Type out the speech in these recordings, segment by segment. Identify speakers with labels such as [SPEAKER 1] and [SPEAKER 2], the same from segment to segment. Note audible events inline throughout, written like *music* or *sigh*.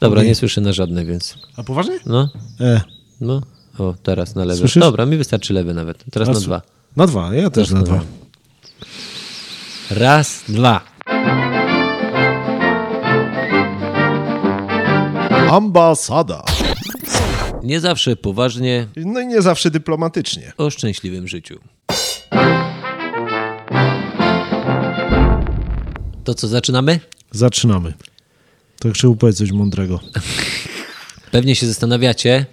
[SPEAKER 1] Dobra, nie słyszę na żadne, więc.
[SPEAKER 2] A poważnie?
[SPEAKER 1] No,
[SPEAKER 2] E,
[SPEAKER 1] no. O, teraz na lewy.
[SPEAKER 2] Słyszysz?
[SPEAKER 1] Dobra, mi wystarczy lewy nawet. Teraz
[SPEAKER 2] a
[SPEAKER 1] na dwa.
[SPEAKER 2] Na dwa, ja też na dwa.
[SPEAKER 1] dwa. Raz, dwa.
[SPEAKER 2] Ambasada.
[SPEAKER 1] Nie zawsze poważnie
[SPEAKER 2] No i nie zawsze dyplomatycznie.
[SPEAKER 1] o szczęśliwym życiu. To co, zaczynamy?
[SPEAKER 2] Zaczynamy. To trzeba powiedzieć coś mądrego. *laughs*
[SPEAKER 1] Pewnie się zastanawiacie,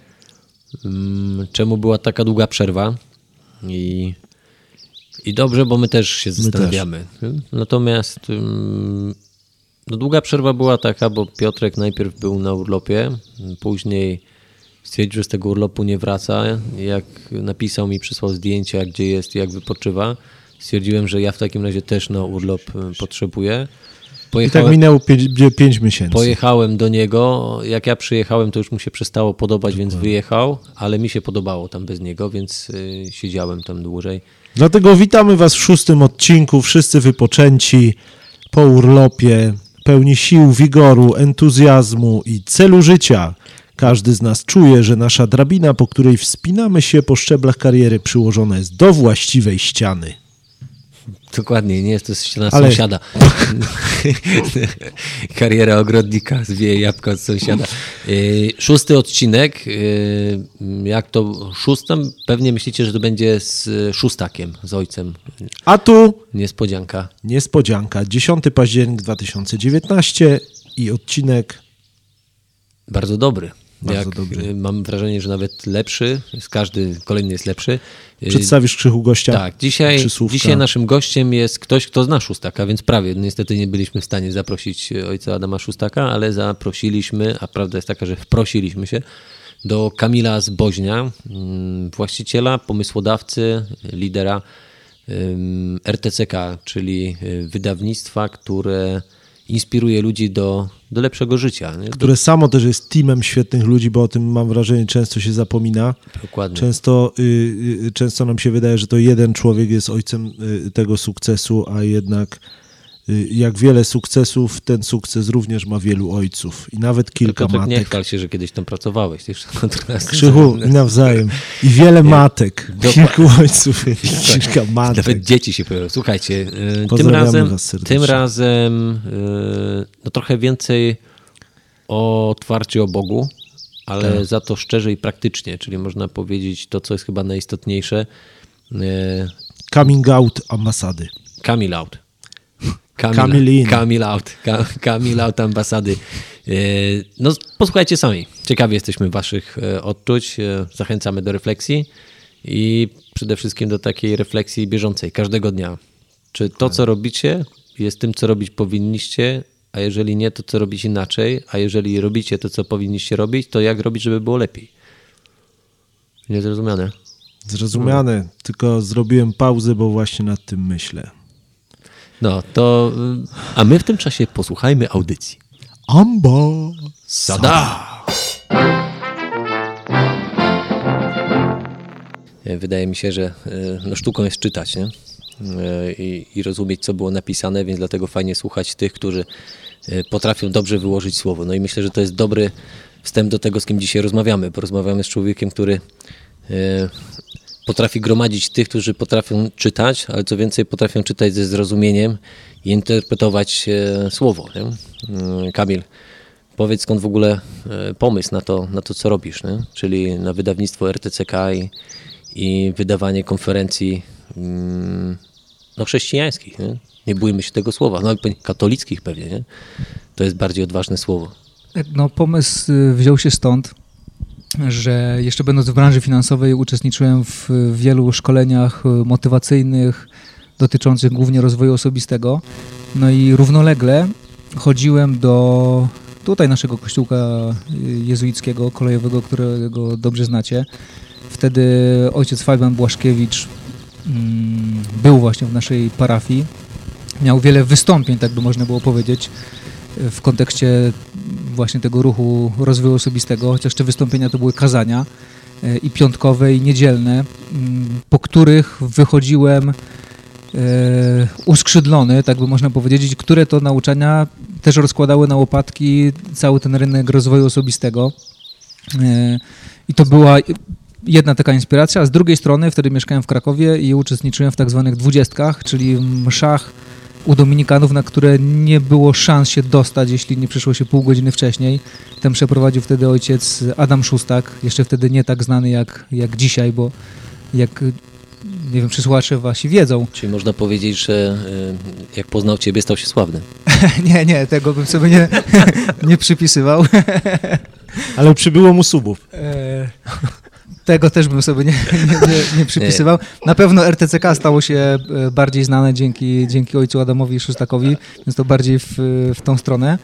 [SPEAKER 1] mm, czemu była taka długa przerwa. I, i dobrze, bo my też się zastanawiamy. Natomiast mm, no długa przerwa była taka, bo Piotrek najpierw był na urlopie, później stwierdził, że z tego urlopu nie wraca. Jak napisał mi, przysłał zdjęcia, gdzie jest i jak wypoczywa. Stwierdziłem, że ja w takim razie też na urlop y, potrzebuję.
[SPEAKER 2] I tak
[SPEAKER 1] Pojechałem,
[SPEAKER 2] minęło pięć, gdzie pięć miesięcy.
[SPEAKER 1] Pojechałem do niego. Jak ja przyjechałem, to już mu się przestało podobać, więc wyjechał, ale mi się podobało tam bez niego, więc y, siedziałem tam dłużej.
[SPEAKER 2] Dlatego witamy Was w szóstym odcinku. Wszyscy wypoczęci po urlopie, pełni sił, wigoru, entuzjazmu i celu życia. Każdy z nas czuje, że nasza drabina, po której wspinamy się po szczeblach kariery, przyłożona jest do właściwej ściany.
[SPEAKER 1] Dokładnie, nie jest to ściana
[SPEAKER 2] Ale-
[SPEAKER 1] sąsiada. *laughs* Kariera ogrodnika, zwieje jabłko od sąsiada. Y, Szósty odcinek. y, Jak to szóstym? Pewnie myślicie, że to będzie z szóstakiem, z ojcem.
[SPEAKER 2] A tu
[SPEAKER 1] Niespodzianka.
[SPEAKER 2] niespodzianka. 10 październik 2019 i odcinek
[SPEAKER 1] Bardzo dobry.
[SPEAKER 2] Bardzo
[SPEAKER 1] Jak,
[SPEAKER 2] dobry.
[SPEAKER 1] y, Mam wrażenie, że nawet lepszy. Każdy kolejny jest lepszy. Y,
[SPEAKER 2] Przedstawisz Krzychu gościa?
[SPEAKER 1] Tak, dzisiaj, dzisiaj naszym gościem jest ktoś, kto zna Szóstaka, więc prawie. Niestety nie byliśmy w stanie zaprosić e, ojca Adama Szóstaka, ale zaprosiliśmy, a prawda jest taka, że wprosiliśmy się do Kamila z Boźnia, mm, właściciela, pomysłodawcy, lidera RTCK, czyli y, wydawnictwa, które inspiruje ludzi do, do lepszego życia. Nie?
[SPEAKER 2] które samo też jest teamem świetnych ludzi, bo o tym mam wrażenie często się zapomina.
[SPEAKER 1] Dokładnie.
[SPEAKER 2] Często, y, y, często nam się wydaje, że to jeden człowiek jest ojcem y, tego sukcesu, a jednak jak wiele sukcesów, ten sukces również ma wielu ojców i nawet kilka
[SPEAKER 1] Piotrek, nie
[SPEAKER 2] matek.
[SPEAKER 1] chwal się, że kiedyś tam pracowałeś. Ty jeszcze
[SPEAKER 2] Krzychu nawzajem. I wiele matek.
[SPEAKER 1] Dokładnie.
[SPEAKER 2] Kilku ojców kilka matek.
[SPEAKER 1] Nawet dzieci się pojawią. Słuchajcie, y, tym razem, tym razem y, no trochę więcej o otwarcie o Bogu, ale
[SPEAKER 2] Tak.
[SPEAKER 1] za to szczerze i praktycznie, czyli można powiedzieć to, co jest chyba najistotniejsze. y,
[SPEAKER 2] Coming out ambasady.
[SPEAKER 1] Kamil out. Kamil,
[SPEAKER 2] Kamil in.
[SPEAKER 1] Kamil out. Ka, Kamil out ambasady. Y, No posłuchajcie sami. Ciekawi jesteśmy waszych e, odczuć. E, Zachęcamy do refleksji i przede wszystkim do takiej refleksji bieżącej, każdego dnia. Czy to, co robicie, jest tym, co robić powinniście, a jeżeli nie, to co robić inaczej, a jeżeli robicie to, co powinniście robić, to jak robić, żeby było lepiej. Niezrozumiane.
[SPEAKER 2] Zrozumiane, tylko zrobiłem pauzę, bo właśnie nad tym myślę.
[SPEAKER 1] No, to... A my w tym czasie posłuchajmy audycji.
[SPEAKER 2] Amba.
[SPEAKER 1] Sada! E, Wydaje mi się, że e, no, sztuką jest czytać nie? E, I, i rozumieć, co było napisane, więc dlatego fajnie słuchać tych, którzy potrafią dobrze wyłożyć słowo. No i myślę, że to jest dobry wstęp do tego, z kim dzisiaj rozmawiamy, bo rozmawiamy z człowiekiem, który potrafi gromadzić tych, którzy potrafią czytać, ale co więcej, potrafią czytać ze zrozumieniem i interpretować e, słowo. Nie? Mm, Kamil, powiedz skąd w ogóle e, pomysł na to, na to co robisz, nie? czyli na wydawnictwo RTCK i, i wydawanie konferencji mm, no, chrześcijańskich. Nie? nie bójmy się tego słowa, no, katolickich pewnie. Nie? To jest bardziej odważne słowo.
[SPEAKER 3] No, pomysł y, wziął się stąd, że jeszcze będąc w branży finansowej uczestniczyłem w wielu szkoleniach motywacyjnych dotyczących głównie rozwoju osobistego. No i równolegle chodziłem do tutaj naszego kościółka jezuickiego, kolejowego, którego dobrze znacie. Wtedy ojciec Fabian Błaszkiewicz mm, był właśnie w naszej parafii. Miał wiele wystąpień, tak by można było powiedzieć, w kontekście właśnie tego ruchu rozwoju osobistego, chociaż te wystąpienia to były kazania e, i piątkowe, i niedzielne, po których wychodziłem e, uskrzydlony, tak by można powiedzieć, które to nauczania też rozkładały na łopatki cały ten rynek rozwoju osobistego. E, I to była jedna taka inspiracja, a z drugiej strony wtedy mieszkałem w Krakowie i uczestniczyłem w tak zwanych dwudziestkach, czyli mszach u Dominikanów, na które nie było szans się dostać, jeśli nie przyszło się pół godziny wcześniej. Tam przeprowadził wtedy ojciec Adam Szustak, jeszcze wtedy nie tak znany jak, jak dzisiaj, bo jak nie wiem, czy słuchacze wasi wiedzą.
[SPEAKER 1] Czyli można powiedzieć, że y, jak poznał ciebie, stał się sławny. *laughs*
[SPEAKER 3] nie, nie, tego bym sobie nie, *laughs* nie przypisywał.
[SPEAKER 2] Ale przybyło mu subów.
[SPEAKER 3] Tego też bym sobie nie, *laughs* nie, nie, przypisywał. Na pewno RTCK stało się e, bardziej znane dzięki, dzięki ojcu Adamowi Szustakowi, więc to bardziej w, w tą stronę.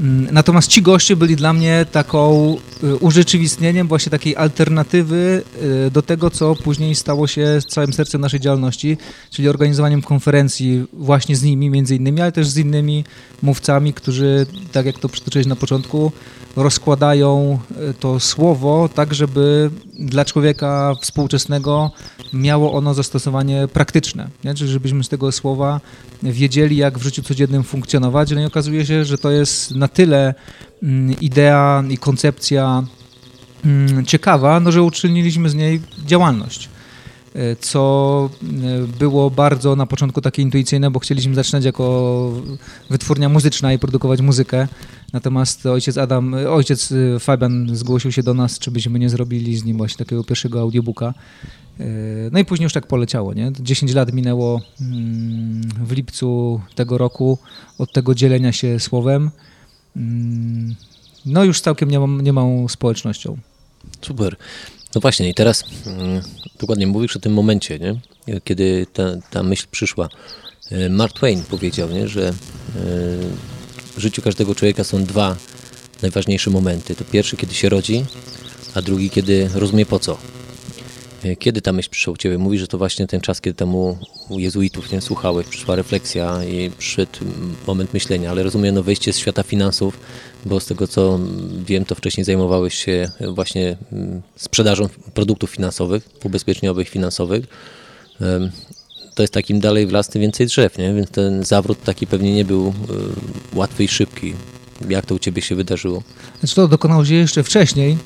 [SPEAKER 3] Mm, natomiast ci goście byli dla mnie taką e, urzeczywistnieniem właśnie takiej alternatywy e, do tego, co później stało się całym sercem naszej działalności, czyli organizowaniem konferencji właśnie z nimi między innymi, ale też z innymi mówcami, którzy, tak jak to przytoczyłeś na początku, rozkładają to słowo tak, żeby dla człowieka współczesnego miało ono zastosowanie praktyczne, nie? czyli żebyśmy z tego słowa wiedzieli, jak w życiu codziennym funkcjonować. No i okazuje się, że to jest na tyle mm, idea i koncepcja mm, ciekawa, no, że uczyniliśmy z niej działalność co e, było bardzo na początku takie intuicyjne, bo chcieliśmy zaczynać jako wytwórnia muzyczna i produkować muzykę. Natomiast ojciec Adam, ojciec e, Fabian zgłosił się do nas, czy byśmy nie zrobili z nim właśnie takiego pierwszego audiobooka. E, no i później już tak poleciało, nie? 10 lat minęło mm, w lipcu tego roku od tego dzielenia się słowem. Mm, no już całkiem nie mam społecznością.
[SPEAKER 1] Super. No właśnie, i teraz mm, dokładnie mówisz o tym momencie, nie? kiedy ta, ta myśl przyszła. E, Mark Twain powiedział, nie? że w życiu każdego człowieka są dwa najważniejsze momenty. To pierwszy, kiedy się rodzi, a drugi, kiedy rozumie po co. E, kiedy ta myśl przyszła u Ciebie? Mówi, że to właśnie ten czas, kiedy tam u, jezuitów nie słuchałeś, przyszła refleksja i przyszedł moment myślenia, ale rozumiem, no wejście z świata finansów, bo z tego co wiem, to wcześniej zajmowałeś się właśnie mm, sprzedażą produktów finansowych, ubezpieczeniowych, finansowych. To jest takim dalej w las, tym więcej drzew, nie? więc ten zawrót taki pewnie nie był e, łatwy i szybki. Jak to u Ciebie się wydarzyło?
[SPEAKER 3] Znaczy to dokonało się jeszcze wcześniej,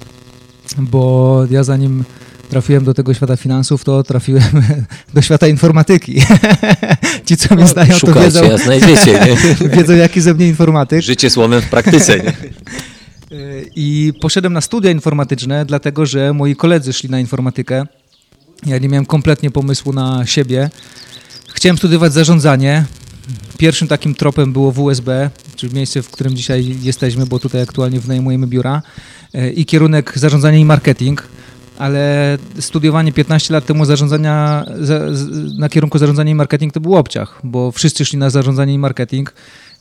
[SPEAKER 3] bo ja zanim trafiłem do tego świata finansów, to trafiłem *laughs* do świata informatyki. *laughs* Ci, co mnie no, znają, to wiedzą,
[SPEAKER 1] ja znajdziecie, nie? *laughs*
[SPEAKER 3] wiedzą, jaki ze mnie informatyk.
[SPEAKER 1] Życie słowem w praktyce. Nie?
[SPEAKER 3] I poszedłem na studia informatyczne, dlatego że moi koledzy szli na informatykę. Ja nie miałem kompletnie pomysłu na siebie. Chciałem studiować zarządzanie. Pierwszym takim tropem było WSB, czyli miejsce, w którym dzisiaj jesteśmy, bo tutaj aktualnie wynajmujemy biura. I kierunek zarządzanie i marketing ale studiowanie 15 lat temu zarządzania na kierunku zarządzania i marketing to był obciach, bo wszyscy szli na zarządzanie i marketing,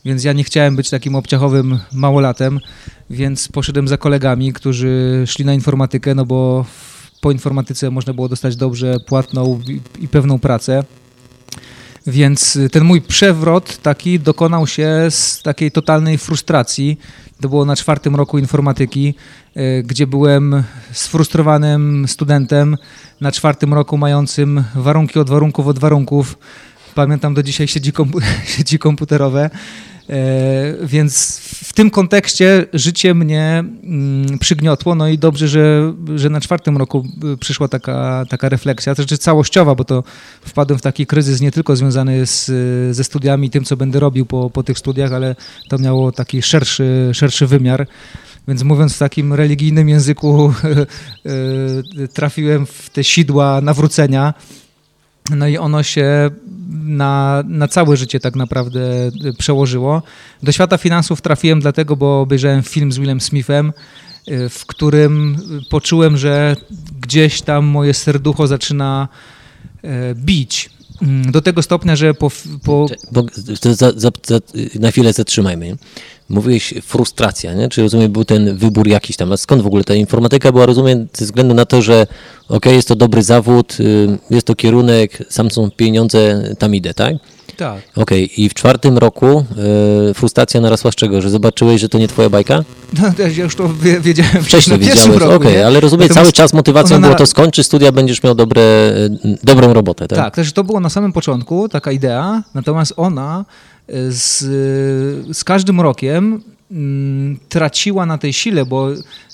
[SPEAKER 3] więc ja nie chciałem być takim obciachowym małolatem, więc poszedłem za kolegami, którzy szli na informatykę, no bo po informatyce można było dostać dobrze płatną i pewną pracę. Więc ten mój przewrot taki dokonał się z takiej totalnej frustracji. To było na czwartym roku informatyki, e, gdzie byłem sfrustrowanym studentem na czwartym roku mającym warunki od warunków od warunków. Pamiętam do dzisiaj sieci, kompu *laughs* sieci komputerowe więc w tym kontekście życie mnie mm, przygniotło, no i dobrze, że, że na czwartym roku y, przyszła taka, taka refleksja, to znaczy całościowa, bo to wpadłem w taki kryzys nie tylko związany z, ze studiami, tym, co będę robił po, po tych studiach, ale to miało taki szerszy, szerszy wymiar. Więc mówiąc w takim religijnym języku, *laughs* y, trafiłem w te sidła nawrócenia. No i ono się na, na całe życie tak naprawdę przełożyło. Do świata finansów trafiłem dlatego, bo obejrzałem film z Willem Smithem, y, w którym poczułem, że gdzieś tam moje serducho zaczyna bić. Mm, do tego stopnia, że po. po...
[SPEAKER 1] Bo za, za, za, na chwilę zatrzymajmy. Mówiłeś frustracja, nie? Czy rozumiem, był ten wybór jakiś tam? A skąd w ogóle ta informatyka była, rozumiem, ze względu na to, że ok, jest to dobry zawód, y, jest to kierunek, sam są pieniądze, tam idę, tak?
[SPEAKER 3] Tak.
[SPEAKER 1] Okej, i w czwartym roku e, frustracja narosła z czego? Że zobaczyłeś, że to nie twoja bajka?
[SPEAKER 3] No, ja już to wie- wiedziałem
[SPEAKER 1] Wcześniej
[SPEAKER 3] na
[SPEAKER 1] wiedziałeś,
[SPEAKER 3] roku, nie?
[SPEAKER 1] ale rozumiem,
[SPEAKER 3] Natomiast
[SPEAKER 1] cały czas motywacją
[SPEAKER 3] ona
[SPEAKER 1] było
[SPEAKER 3] na-
[SPEAKER 1] to skończysz studia, będziesz miał dobre, e, dobrą robotę, tak?
[SPEAKER 3] Tak, też to było na samym początku, taka idea, natomiast ona z, z każdym rokiem mm, traciła na tej sile, bo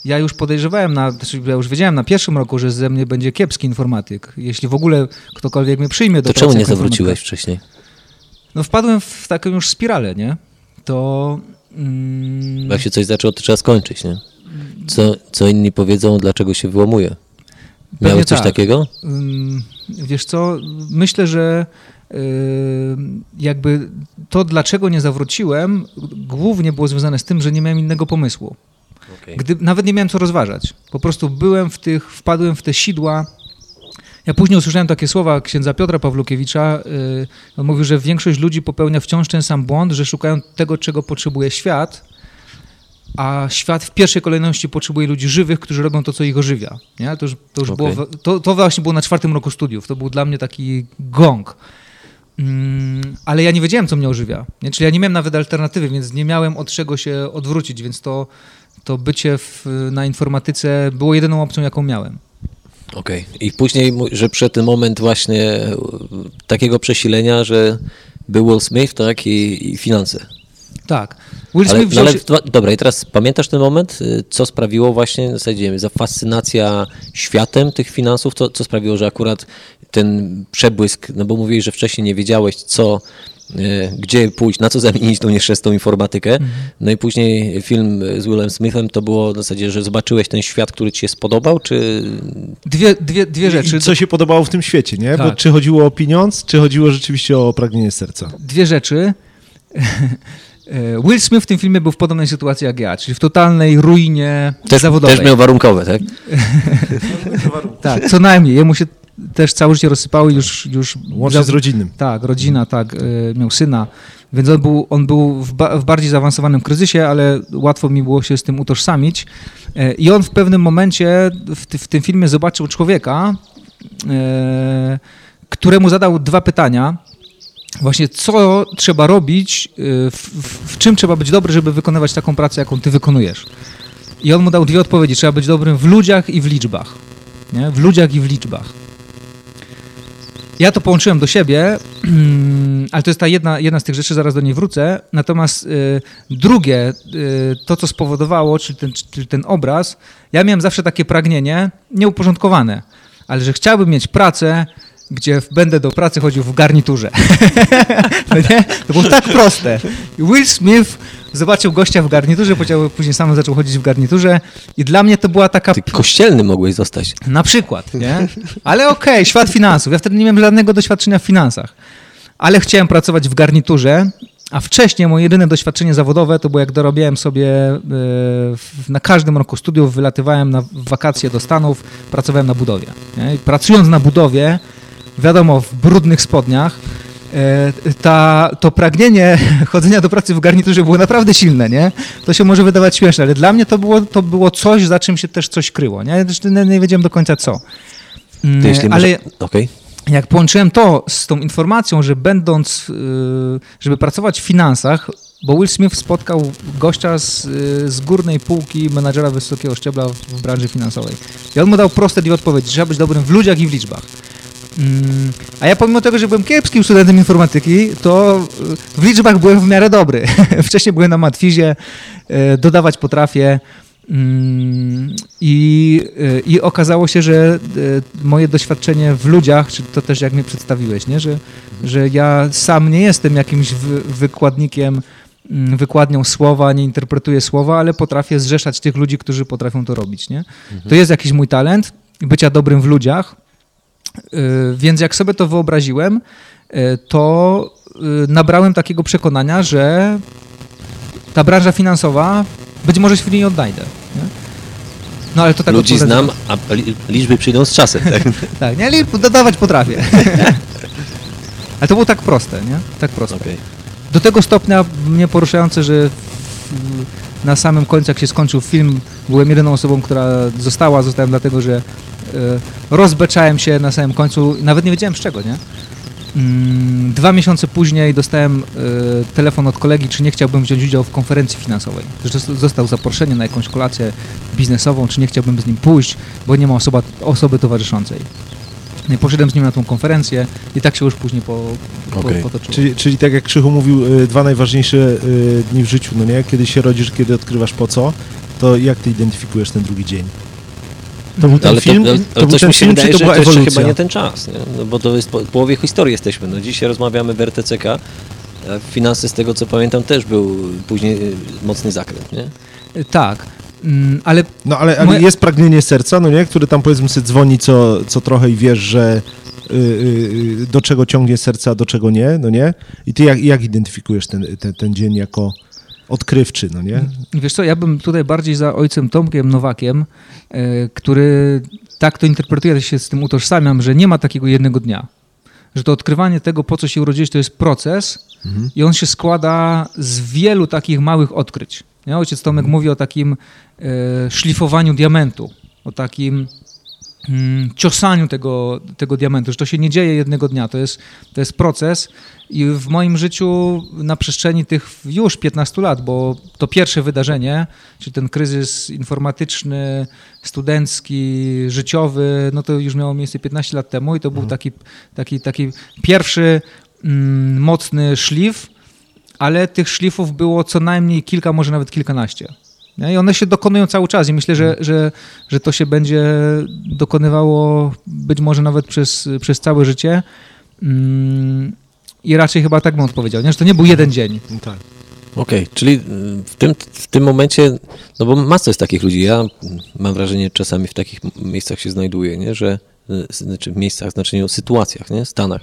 [SPEAKER 3] ja już podejrzewałem, na, znaczy ja już wiedziałem na pierwszym roku, że ze mnie będzie kiepski informatyk. Jeśli w ogóle ktokolwiek mnie przyjmie do
[SPEAKER 1] To czemu nie zawróciłeś wcześniej?
[SPEAKER 3] No wpadłem w taką już spiralę, nie? To... Mm,
[SPEAKER 1] Jak się coś zaczęło, to trzeba skończyć, nie? Co, co inni powiedzą, dlaczego się wyłamuje? Miałeś coś
[SPEAKER 3] tak.
[SPEAKER 1] takiego?
[SPEAKER 3] Ym, Wiesz co, myślę, że jakby to, dlaczego nie zawróciłem, głównie było związane z tym, że nie miałem innego pomysłu. Gdy, nawet nie miałem co rozważać. Po prostu byłem w tych, wpadłem w te sidła. Ja później usłyszałem takie słowa księdza Piotra Pawlukiewicza. Yy, on mówił, że większość ludzi popełnia wciąż ten sam błąd, że szukają tego, czego potrzebuje świat, a świat w pierwszej kolejności potrzebuje ludzi żywych, którzy robią to, co ich ożywia. Nie? To już, to, już
[SPEAKER 1] Okej.
[SPEAKER 3] było, to, to właśnie było na czwartym roku studiów. To był dla mnie taki gong. Mm, ale ja nie wiedziałem, co mnie ożywia. Nie? Czyli ja nie miałem nawet alternatywy, więc nie miałem od czego się odwrócić, więc to, to bycie w, na informatyce było jedyną opcją, jaką miałem.
[SPEAKER 1] Okej. I później, że przed ten moment właśnie e, takiego przesilenia, że był Will Smith, tak, i, i finanse.
[SPEAKER 3] Tak. Will
[SPEAKER 1] Ale,
[SPEAKER 3] Smith
[SPEAKER 1] no
[SPEAKER 3] wziął
[SPEAKER 1] ale,
[SPEAKER 3] się...
[SPEAKER 1] dwa- dobra, i teraz pamiętasz ten moment, y, co sprawiło właśnie, w zasadzie, nie wiem, za fascynacja światem tych finansów, to, co sprawiło, że akurat ten przebłysk, no bo mówiłeś, że wcześniej nie wiedziałeś, co, y, gdzie pójść, na co zamienić tą nieszczęsną informatykę,
[SPEAKER 3] Mhm.
[SPEAKER 1] no i później film z Willem Smithem to było w zasadzie, że zobaczyłeś ten świat, który ci się spodobał, czy...
[SPEAKER 3] Dwie, dwie, dwie rzeczy.
[SPEAKER 2] I co się podobało w tym świecie, nie? Bo
[SPEAKER 3] Tak.
[SPEAKER 2] czy chodziło o pieniądz, czy chodziło rzeczywiście o pragnienie serca?
[SPEAKER 3] dwie rzeczy. *laughs* E, Will Smith w tym filmie był w podobnej sytuacji jak ja, czyli w totalnej ruinie
[SPEAKER 1] Też,
[SPEAKER 3] zawodowej.
[SPEAKER 1] też miał warunkowe, tak? *laughs*
[SPEAKER 3] Tak, co najmniej. Jemu się też całe życie rozsypało i już... już
[SPEAKER 2] Łącznie z rodzinnym.
[SPEAKER 3] Tak, rodzina, tak, e, miał syna, więc on był, on był w, ba, w bardziej zaawansowanym kryzysie, ale łatwo mi było się z tym utożsamić. E, I on w pewnym momencie w, w tym filmie zobaczył człowieka, któremu zadał dwa pytania. Właśnie, co trzeba robić, e, w, w, w czym trzeba być dobry, żeby wykonywać taką pracę, jaką ty wykonujesz. I on mu dał dwie odpowiedzi. Trzeba być dobrym w ludziach i w liczbach. Nie? W ludziach i w liczbach. Ja to połączyłem do siebie, ale to jest ta jedna, jedna z tych rzeczy, zaraz do niej wrócę. Natomiast y, drugie, y, to co spowodowało, czyli ten, czyli ten obraz, ja miałem zawsze takie pragnienie, nieuporządkowane, ale że chciałbym mieć pracę, gdzie będę do pracy chodził w garniturze. *laughs* no nie? To było tak proste. I Will Smith zobaczył gościa w garniturze, później sam zaczął chodzić w garniturze i dla mnie to była taka
[SPEAKER 1] Ty kościelny mogłeś zostać.
[SPEAKER 3] na przykład, nie? Ale okej, świat finansów. Ja wtedy nie miałem żadnego doświadczenia w finansach. Ale chciałem pracować w garniturze, a wcześniej moje jedyne doświadczenie zawodowe to było jak dorobiłem sobie e, na każdym roku studiów, wylatywałem na wakacje do Stanów, pracowałem na budowie. Pracując na budowie, wiadomo, w brudnych spodniach, e, ta, to pragnienie *laughs* chodzenia do pracy w garniturze było naprawdę silne, nie? To się może wydawać śmieszne, ale dla mnie to było, to było coś, za czym się też coś kryło, nie? Zresztą nie, nie wiedziałem do końca co. Mm,
[SPEAKER 1] jeśli
[SPEAKER 3] ale
[SPEAKER 1] może... Okej.
[SPEAKER 3] jak połączyłem to z tą informacją, że będąc, yy, żeby pracować w finansach, bo Will Smith spotkał gościa z, yy, z górnej półki menadżera wysokiego szczebla w, w branży finansowej. I on mu dał proste dwie odpowiedzi. Trzeba być dobrym w ludziach i w liczbach. Mm, A ja pomimo tego, że byłem kiepskim studentem informatyki, to yy, w liczbach byłem w miarę dobry. *laughs* Wcześniej byłem na matwizie, yy, dodawać potrafię. Mm, I, y, I okazało się, że y, moje doświadczenie w ludziach, czy to też jak mnie przedstawiłeś, nie? Że, że ja sam nie jestem jakimś wy, wykładnikiem, mm, wykładnią słowa, nie interpretuję słowa, ale potrafię zrzeszać tych ludzi, którzy potrafią to robić. Nie? To jest jakiś mój talent, bycia dobrym w ludziach. Y, Więc jak sobie to wyobraziłem, y, to y, nabrałem takiego przekonania, że ta branża finansowa być może się w niej nie odnajdę. Nie? No ale to tak
[SPEAKER 1] Ludzi znam, a li- liczby przyjdą z czasem, tak? *laughs*
[SPEAKER 3] Tak, nie, ale dodawać potrafię. *laughs* ale to było tak proste, nie? Tak proste.
[SPEAKER 1] Okej.
[SPEAKER 3] Do tego stopnia mnie poruszające, że na samym końcu, jak się skończył film, byłem jedyną osobą, która została. Zostałem dlatego, że e, rozbeczałem się na samym końcu. Nawet nie wiedziałem z czego, nie? Mm, Dwa miesiące później dostałem e, telefon od kolegi, czy nie chciałbym wziąć udziału w konferencji finansowej. Został zaproszenie na jakąś kolację biznesową, czy nie chciałbym z nim pójść, bo nie ma osoba, osoby towarzyszącej. Nie poszedłem z nim na tą konferencję i tak się już później po, po,
[SPEAKER 1] Okej.
[SPEAKER 3] potoczyło.
[SPEAKER 2] Czyli, czyli tak jak Krzychu mówił, y, dwa najważniejsze y, dni w życiu, no nie? Kiedy się rodzisz, kiedy odkrywasz po co, to jak ty identyfikujesz ten drugi dzień? To był ten
[SPEAKER 1] ale
[SPEAKER 2] film,
[SPEAKER 1] to, ale,
[SPEAKER 2] to, był ten
[SPEAKER 1] mi się
[SPEAKER 2] film,
[SPEAKER 1] wydaje,
[SPEAKER 2] czy to
[SPEAKER 1] że
[SPEAKER 2] była
[SPEAKER 1] to jeszcze
[SPEAKER 2] ewolucja?
[SPEAKER 1] chyba nie ten czas, nie? No bo to jest po w połowie historii jesteśmy. No dzisiaj rozmawiamy w RTCK, a finanse z tego co pamiętam też był później y, mocny zakręt, nie?
[SPEAKER 3] Tak, Mm, ale
[SPEAKER 2] No ale, ale
[SPEAKER 3] Moje-
[SPEAKER 2] jest pragnienie serca, no nie? Które tam powiedzmy sobie dzwoni co, co trochę i wiesz, że y, y, y, do czego ciągnie serce, a do czego nie, no nie? I ty jak, jak identyfikujesz ten, ten, ten dzień jako odkrywczy, no nie?
[SPEAKER 3] Wiesz co, ja bym tutaj bardziej za ojcem Tomkiem Nowakiem, e, który tak to interpretuje, ja się z tym utożsamiam, że nie ma takiego jednego dnia. Że to odkrywanie tego, po co się urodziłeś, to jest proces
[SPEAKER 2] Mhm.
[SPEAKER 3] i on się składa z wielu takich małych odkryć. Nie? Ojciec Tomek mówi o takim e, szlifowaniu diamentu, o takim mm, ciosaniu tego, tego diamentu, że to się nie dzieje jednego dnia, to jest, to jest proces i w moim życiu na przestrzeni tych już 15 lat, bo to pierwsze wydarzenie, czyli ten kryzys informatyczny, studencki, życiowy, no to już miało miejsce 15 lat temu i to był taki, taki, taki pierwszy mm, mocny szlif, ale tych szlifów było co najmniej kilka, może nawet kilkanaście. I one się dokonują cały czas i myślę, że, że, że to się będzie dokonywało być może nawet przez, przez całe życie. Mm, I raczej chyba tak bym odpowiedział, nie? że to nie był jeden dzień.
[SPEAKER 2] No tak.
[SPEAKER 1] Okej, czyli y, w tym, w tym momencie, no bo masa jest takich ludzi, ja mam wrażenie, czasami w takich miejscach się znajduję, nie? że, y, znaczy w miejscach, znaczy w sytuacjach, nie? Stanach,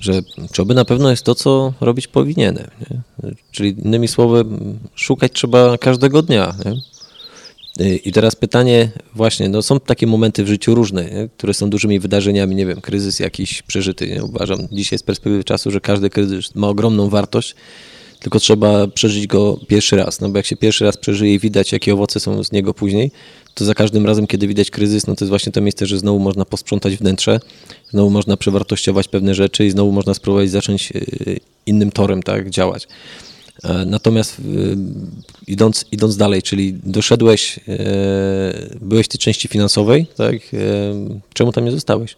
[SPEAKER 1] że czy na pewno jest to, co robić powinienem, nie? czyli innymi słowy, szukać trzeba każdego dnia, nie? I teraz pytanie właśnie, no są takie momenty w życiu różne, nie? które są dużymi wydarzeniami, nie wiem, kryzys jakiś przeżyty, nie? uważam dzisiaj z perspektywy czasu, że każdy kryzys ma ogromną wartość, tylko trzeba przeżyć go pierwszy raz, no bo jak się pierwszy raz przeżyje i widać, jakie owoce są z niego później, to za każdym razem, kiedy widać kryzys, no to jest właśnie to miejsce, że znowu można posprzątać wnętrze, znowu można przewartościować pewne rzeczy i znowu można spróbować zacząć y, innym torem tak działać. E, Natomiast y, idąc, idąc dalej, czyli doszedłeś, e, byłeś w tej części finansowej, tak? E, Czemu tam nie zostałeś?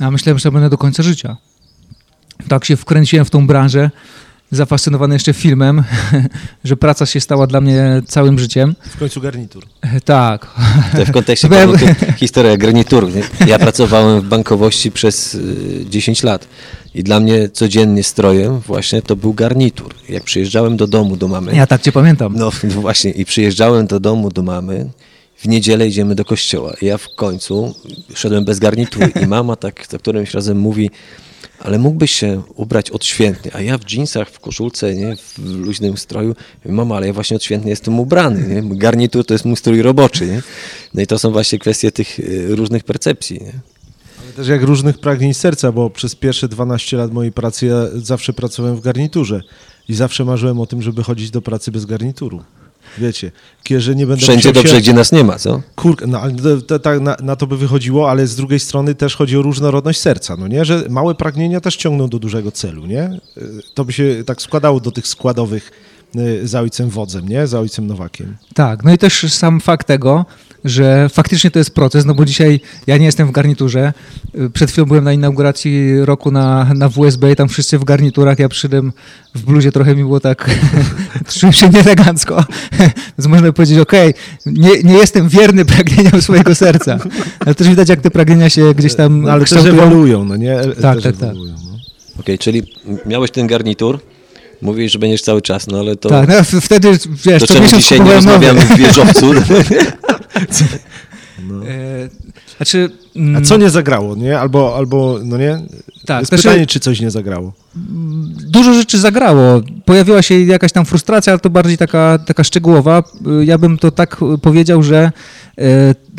[SPEAKER 3] Ja myślałem, że będę do końca życia. Tak się wkręciłem w tą branżę, zafascynowany jeszcze filmem, *laughs* że praca się stała dla mnie całym życiem.
[SPEAKER 2] W końcu garnitur. *laughs*
[SPEAKER 3] Tak.
[SPEAKER 1] To w kontekście *laughs* tu historia garnitur. Ja pracowałem w bankowości przez y, 10 lat i dla mnie codziennie strojem właśnie to był garnitur. Jak przyjeżdżałem do domu do mamy,
[SPEAKER 3] Ja tak cię pamiętam.
[SPEAKER 1] no właśnie i przyjeżdżałem do domu do mamy, w niedzielę idziemy do kościoła. I ja w końcu szedłem bez garnitury i mama tak za którymś razem mówi, ale mógłbyś się ubrać odświętnie, a ja w dżinsach, w koszulce, nie, w luźnym stroju. Mama, ale ja właśnie odświętnie jestem ubrany, nie? Garnitur to jest mój strój roboczy, nie? No i to są właśnie kwestie tych y, różnych percepcji, nie?
[SPEAKER 2] Ale też jak różnych pragnień serca, bo przez pierwsze 12 lat mojej pracy ja zawsze pracowałem w garniturze i zawsze marzyłem o tym, żeby chodzić do pracy bez garnituru. Wiecie, że nie będę
[SPEAKER 1] Wszędzie dobrze,
[SPEAKER 2] się...
[SPEAKER 1] gdzie nas nie ma, co?
[SPEAKER 2] Kurka, no ale to, to, tak na, na to by wychodziło, ale z drugiej strony też chodzi o różnorodność serca, no nie? Że małe pragnienia też ciągną do dużego celu, nie? Y, To by się tak składało do tych składowych y, za ojcem wodzem, nie? Za ojcem Nowakiem.
[SPEAKER 3] Tak, no i też sam fakt tego, że faktycznie to jest proces, no bo dzisiaj ja nie jestem w garniturze. Przed chwilą byłem na inauguracji roku na, na WSB i tam wszyscy w garniturach, ja przyszedłem w bluzie, trochę mi było tak, *laughs* czułem się nieelegancko, *laughs* więc można powiedzieć, okej, nie, nie jestem wierny pragnieniom swojego serca. Ale też widać, jak te pragnienia się gdzieś tam
[SPEAKER 2] No, ale też ewoluują, no nie?
[SPEAKER 3] Tak,
[SPEAKER 2] też
[SPEAKER 3] tak, tak.
[SPEAKER 2] no.
[SPEAKER 1] Okej, czyli miałeś ten garnitur, mówisz, że będziesz cały czas, no ale to...
[SPEAKER 3] Tak, no, wtedy, wiesz,
[SPEAKER 1] to czemu dzisiaj nie rozmawiamy w wieżowcu? *laughs*
[SPEAKER 3] E, Znaczy,
[SPEAKER 2] A
[SPEAKER 3] mm,
[SPEAKER 2] co nie zagrało, nie? Albo, albo no nie?
[SPEAKER 3] Tak,
[SPEAKER 2] Jest
[SPEAKER 3] znaczy-
[SPEAKER 2] pytanie, czy coś nie zagrało.
[SPEAKER 3] dużo rzeczy zagrało. Pojawiła się jakaś tam frustracja, ale to bardziej taka, taka szczegółowa. Y, Ja bym to tak y, powiedział, że y,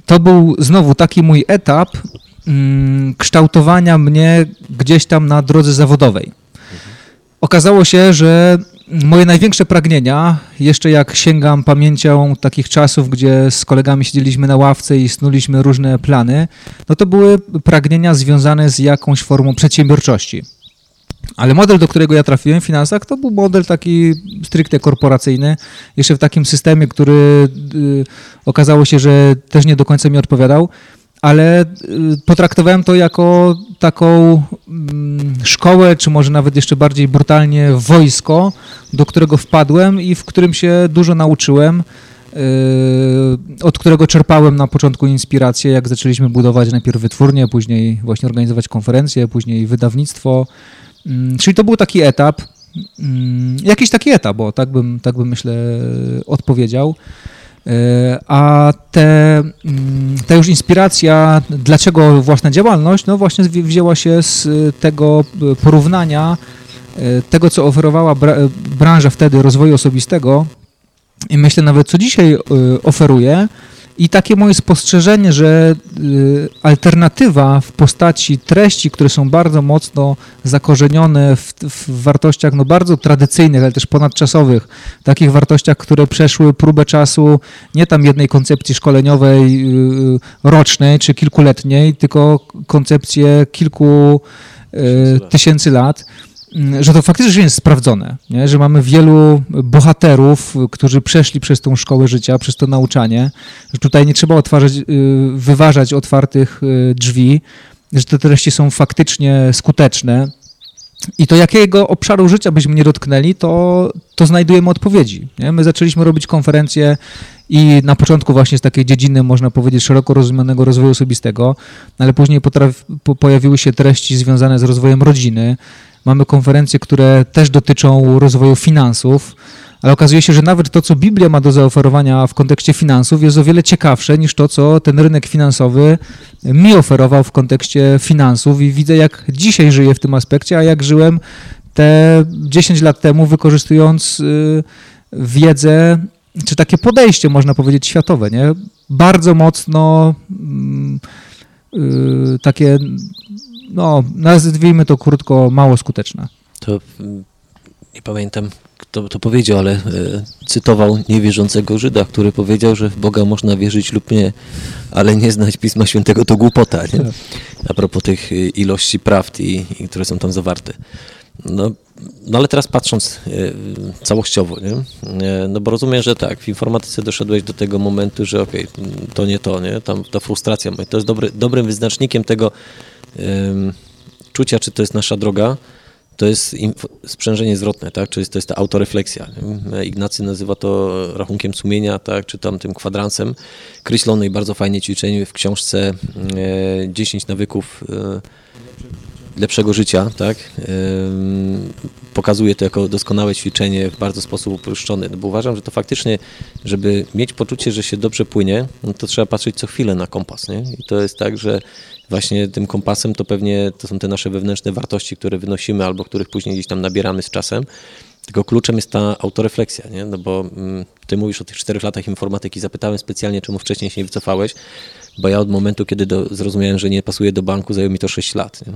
[SPEAKER 3] to był znowu taki mój etap mm, kształtowania mnie gdzieś tam na drodze zawodowej. Okazało się, że moje największe pragnienia, jeszcze jak sięgam pamięcią takich czasów, gdzie z kolegami siedzieliśmy na ławce i snuliśmy różne plany, no to były pragnienia związane z jakąś formą przedsiębiorczości. Ale model, do którego ja trafiłem w finansach, to był model taki stricte korporacyjny, jeszcze w takim systemie, który y, okazało się, że też nie do końca mi odpowiadał, ale y, potraktowałem to jako taką mm, szkołę, czy może nawet jeszcze bardziej brutalnie wojsko, do którego wpadłem i w którym się dużo nauczyłem y, od którego czerpałem na początku inspirację, jak zaczęliśmy budować najpierw wytwórnię, później właśnie organizować konferencje, później wydawnictwo. Mm, Czyli to był taki etap, mm, jakiś taki etap, bo tak bym, tak bym myślę odpowiedział. E, A te, mm, ta już inspiracja, dlaczego własna działalność, no właśnie wzi- wzięła się z y, tego y, porównania tego, co oferowała bra- branża wtedy rozwoju osobistego. I myślę nawet, co dzisiaj oferuje i takie moje spostrzeżenie, że y, alternatywa w postaci treści, które są bardzo mocno zakorzenione w, w wartościach no, bardzo tradycyjnych, ale też ponadczasowych, takich wartościach, które przeszły próbę czasu nie tam jednej koncepcji szkoleniowej y, rocznej czy kilkuletniej, tylko koncepcję kilku y, tysięcy lat że to faktycznie jest sprawdzone, nie? że mamy wielu bohaterów, którzy przeszli przez tą szkołę życia, przez to nauczanie, że tutaj nie trzeba otwarzać, y, wyważać otwartych y, drzwi, że te treści są faktycznie skuteczne. I to jakiego obszaru życia byśmy nie dotknęli, to, to znajdujemy odpowiedzi. Nie? My zaczęliśmy robić konferencje i na początku właśnie z takiej dziedziny, można powiedzieć, szeroko rozumianego rozwoju osobistego, ale później potraf, po, pojawiły się treści związane z rozwojem rodziny. Mamy konferencje, które też dotyczą rozwoju finansów, ale okazuje się, że nawet to, co Biblia ma do zaoferowania w kontekście finansów, jest o wiele ciekawsze niż to, co ten rynek finansowy mi oferował w kontekście finansów i widzę, jak dzisiaj żyję w tym aspekcie, a jak żyłem te 10 lat temu, wykorzystując y, wiedzę, czy takie podejście, można powiedzieć, światowe, nie? Bardzo mocno mm, y, takie, no, nazwijmy to krótko, mało skuteczne.
[SPEAKER 1] To mm, nie pamiętam, kto to powiedział, ale e, cytował niewierzącego Żyda, który powiedział, że w Boga można wierzyć lub nie, ale nie znać Pisma Świętego to głupota. Nie?
[SPEAKER 3] Tak.
[SPEAKER 1] A propos tych e, ilości prawd, i, i które są tam zawarte. No, no ale teraz patrząc e, całościowo, nie? E, no bo rozumiem, że tak, w informatyce doszedłeś do tego momentu, że okej, to nie to, nie? Tam ta frustracja, to jest dobry, dobrym wyznacznikiem tego czucia, czy to jest nasza droga, to jest sprzężenie zwrotne, tak? Czyli to jest ta autorefleksja. Ignacy nazywa to rachunkiem sumienia, tak? Czy tam tym kwadransem. Chris Loney bardzo fajnie ćwiczenie w książce e, 10 nawyków e, lepszego życia, tak? Pokazuje to jako doskonałe ćwiczenie w bardzo sposób uproszczony, no bo uważam, że to faktycznie, żeby mieć poczucie, że się dobrze płynie, no to trzeba patrzeć co chwilę na kompas, nie? I to jest tak, że właśnie tym kompasem to pewnie to są te nasze wewnętrzne wartości, które wynosimy albo których później gdzieś tam nabieramy z czasem. Tylko kluczem jest ta autorefleksja, nie? No bo mm, ty mówisz o tych czterech latach informatyki, zapytałem specjalnie, czemu wcześniej się nie wycofałeś, bo ja od momentu, kiedy do, zrozumiałem, że nie pasuje do banku, zajęło mi to 6 lat. Nie?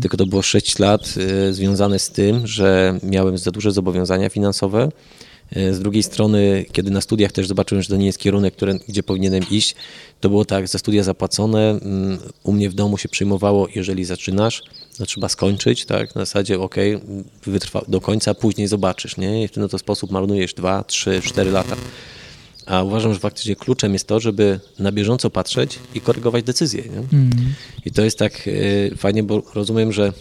[SPEAKER 1] Tylko to było 6 lat y, związane z tym, że miałem za duże zobowiązania finansowe. Y, Z drugiej strony, kiedy na studiach też zobaczyłem, że to nie jest kierunek, który, gdzie powinienem iść, to było tak, za studia zapłacone, mm, u mnie w domu się przyjmowało, jeżeli zaczynasz, to trzeba skończyć, tak, na zasadzie ok, wytrwa do końca, później zobaczysz, nie, i w ten oto sposób marnujesz 2, 3, 4 lata. A uważam, że faktycznie kluczem jest to, żeby na bieżąco patrzeć i korygować decyzje. Nie? I to jest tak e, fajnie, bo rozumiem, że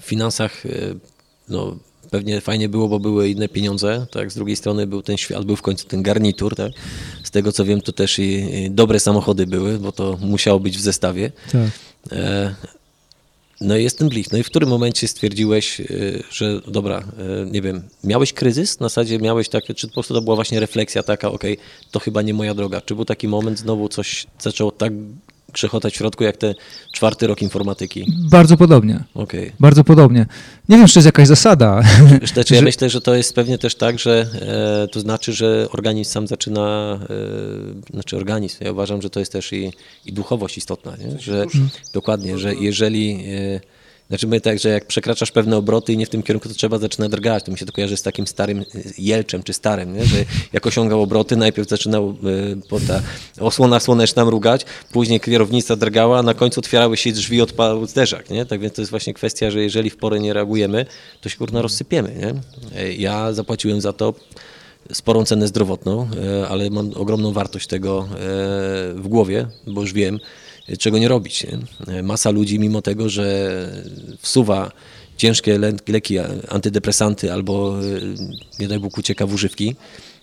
[SPEAKER 1] w finansach e, no, pewnie fajnie było, bo były inne pieniądze, tak? Z drugiej strony był ten świat, był w końcu ten garnitur, tak? Z tego co wiem, to też i, i dobre samochody były, bo to musiało być w zestawie.
[SPEAKER 3] Tak.
[SPEAKER 1] E, No i jest ten blik. No i w którym momencie stwierdziłeś, y, że dobra, y, nie wiem, miałeś kryzys? Na zasadzie miałeś takie, czy po prostu to była właśnie refleksja taka, okej, to chyba nie moja droga. Czy był taki moment, znowu coś zaczęło tak grzechotać w środku, jak ten czwarty rok informatyki?
[SPEAKER 3] Bardzo podobnie.
[SPEAKER 1] Okej.
[SPEAKER 3] Bardzo podobnie. Nie wiem, czy to jest jakaś zasada. *laughs*
[SPEAKER 1] Znaczy, ja
[SPEAKER 3] Że-
[SPEAKER 1] myślę, że to jest pewnie też tak, że e, to znaczy, że organizm sam zaczyna, e, znaczy organizm, ja uważam, że to jest też i, i duchowość istotna, nie? że dokładnie, że jeżeli e, Znaczy my tak, że jak przekraczasz pewne obroty i nie w tym kierunku, to trzeba zaczynać drgać. To mi się to kojarzy z takim starym y, jelczem czy starym, nie? że jak osiągał obroty, najpierw zaczynał y, po ta osłona słoneczna mrugać, później kierownica drgała, a na końcu otwierały się drzwi, odpadł zderzak. Nie? Tak więc to jest właśnie kwestia, że jeżeli w porę nie reagujemy, to się kurna rozsypiemy. Nie? E, Ja zapłaciłem za to sporą cenę zdrowotną, e, ale mam ogromną wartość tego e, w głowie, bo już wiem, e, czego nie robić. Nie? Masa ludzi, mimo tego, że wsuwa ciężkie le- leki, antydepresanty albo, e, nie daj Bóg, ucieka w używki,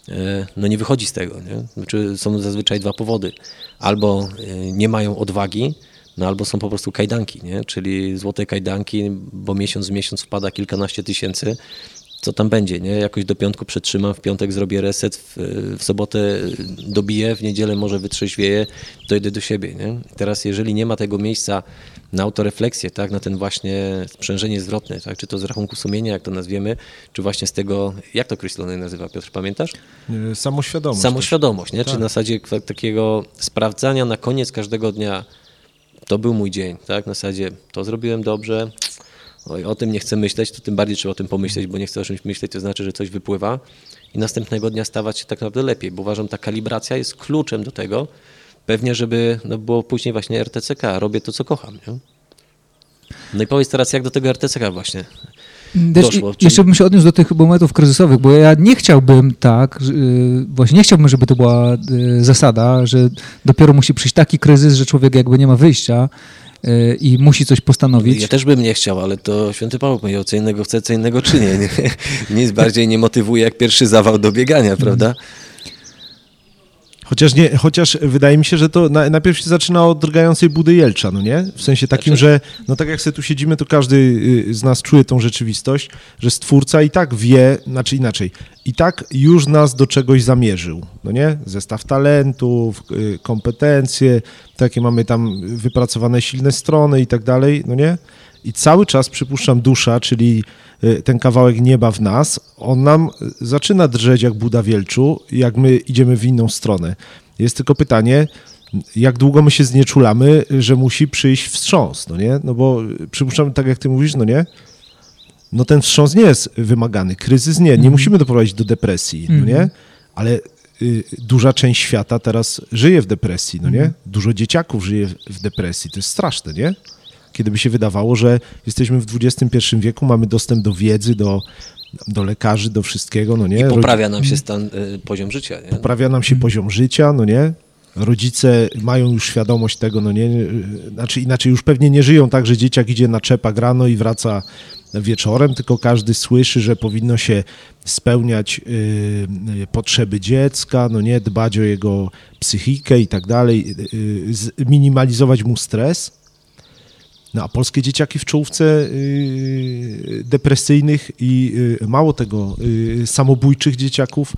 [SPEAKER 1] e, no nie wychodzi z tego. Nie? Znaczy są zazwyczaj dwa powody. Albo e, nie mają odwagi, no albo są po prostu kajdanki, nie? czyli złote kajdanki, bo miesiąc w miesiąc wpada kilkanaście tysięcy, co tam będzie, nie? Jakoś do piątku przetrzymam, w piątek zrobię reset, w, w sobotę dobiję, w niedzielę może wytrzeźwieję, dojdę do siebie, nie? Teraz jeżeli nie ma tego miejsca na autorefleksję, tak, na ten właśnie sprzężenie zwrotne, tak, czy to z rachunku sumienia, jak to nazwiemy, czy właśnie z tego, jak to Chryslony nazywa, Piotr, pamiętasz?
[SPEAKER 2] Y, Samoświadomość.
[SPEAKER 1] Samoświadomość, nie? Czy
[SPEAKER 2] Tak.
[SPEAKER 1] na zasadzie takiego sprawdzania na koniec każdego dnia, to był mój dzień, tak? Na zasadzie to zrobiłem dobrze, o tym nie chcę myśleć, to tym bardziej trzeba o tym pomyśleć, bo nie chcę o czymś myśleć, to znaczy, że coś wypływa i następnego dnia stawać się tak naprawdę lepiej, bo uważam, ta kalibracja jest kluczem do tego, pewnie, żeby no, było później właśnie RTCK, robię to, co kocham, nie? No i powiedz teraz, jak do tego RTCK właśnie
[SPEAKER 3] Też
[SPEAKER 1] doszło,
[SPEAKER 3] i-
[SPEAKER 1] czyli-
[SPEAKER 3] Jeszcze bym się odniósł do tych momentów kryzysowych, bo ja nie chciałbym tak, y, właśnie nie chciałbym, żeby to była y, zasada, że dopiero musi przyjść taki kryzys, że człowiek jakby nie ma wyjścia i musi coś postanowić.
[SPEAKER 1] Ja też bym nie chciał, ale to święty Paweł powiedział, co innego chce, co innego czynię. Nie? *laughs* Nic bardziej nie motywuje jak pierwszy zawał do biegania, prawda?
[SPEAKER 2] Chociaż, nie, chociaż wydaje mi się, że to na, najpierw się zaczyna od drgającej budy Jelcza, no nie? W sensie takim,
[SPEAKER 1] Znaczy-
[SPEAKER 2] że no tak jak sobie tu siedzimy, to każdy y, z nas czuje tą rzeczywistość, że stwórca i tak wie, znaczy inaczej, i tak już nas do czegoś zamierzył, no nie? Zestaw talentów, y, kompetencje, takie mamy tam wypracowane silne strony i tak dalej, no nie? I cały czas przypuszczam dusza, czyli y, ten kawałek nieba w nas, on nam y, zaczyna drżeć jak Buda Wielczu, jak my idziemy w inną stronę. Jest tylko pytanie, jak długo my się znieczulamy, że musi przyjść wstrząs, no nie? No bo przypuszczam, tak jak ty mówisz, no nie? No ten wstrząs nie jest wymagany, kryzys nie, nie musimy doprowadzić do depresji, no nie? Ale y, duża część świata teraz żyje w depresji, no nie? Dużo dzieciaków żyje w- depresji, to jest straszne, nie? Kiedy by się wydawało, że jesteśmy w XXI wieku, mamy dostęp do wiedzy, do, do lekarzy, do wszystkiego, no nie?
[SPEAKER 1] I poprawia nam się stan, y, poziom życia. Nie?
[SPEAKER 2] poprawia nam się poziom życia, no nie? Rodzice mają już świadomość tego, no nie? Znaczy inaczej już pewnie nie żyją tak, że dzieciak idzie na czepak rano i wraca wieczorem, tylko każdy słyszy, że powinno się spełniać y, potrzeby dziecka, no nie? Dbać o jego psychikę i tak dalej, y, minimalizować mu stres. No a polskie dzieciaki w czołówce y, depresyjnych i y, mało tego, samobójczych dzieciaków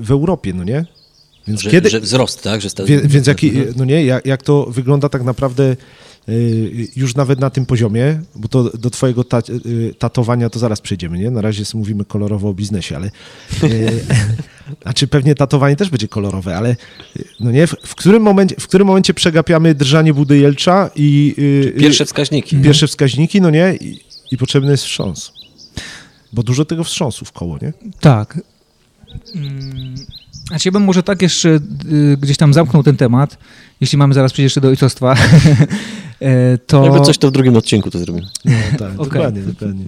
[SPEAKER 2] w Europie, no nie? Więc
[SPEAKER 1] Że,
[SPEAKER 2] kiedy,
[SPEAKER 1] że wzrost, tak? Że sta...
[SPEAKER 2] więc jaki, no nie, jak, jak to wygląda tak naprawdę y, już nawet na tym poziomie, bo to do twojego ta, y, tatowania to zaraz przejdziemy, nie? Na razie mówimy kolorowo o biznesie, ale y, *laughs* znaczy pewnie tatowanie też będzie kolorowe, ale no nie, w, w, którym momencie, w którym momencie przegapiamy drżanie Budy Jelcza i
[SPEAKER 1] Pierwsze wskaźniki.
[SPEAKER 2] pierwsze wskaźniki, no nie, i, i potrzebny jest wstrząs. Bo dużo tego wstrząsu w koło, nie?
[SPEAKER 3] Tak. Mm, Znaczy ja bym może tak jeszcze y, gdzieś tam zamknął ten temat, jeśli mamy zaraz przejść jeszcze do ojcostwa, *laughs* e, to...
[SPEAKER 1] Jakby coś to w drugim odcinku to zrobimy.
[SPEAKER 2] No, tak, *laughs*
[SPEAKER 3] Okej.
[SPEAKER 2] dokładnie, dokładnie.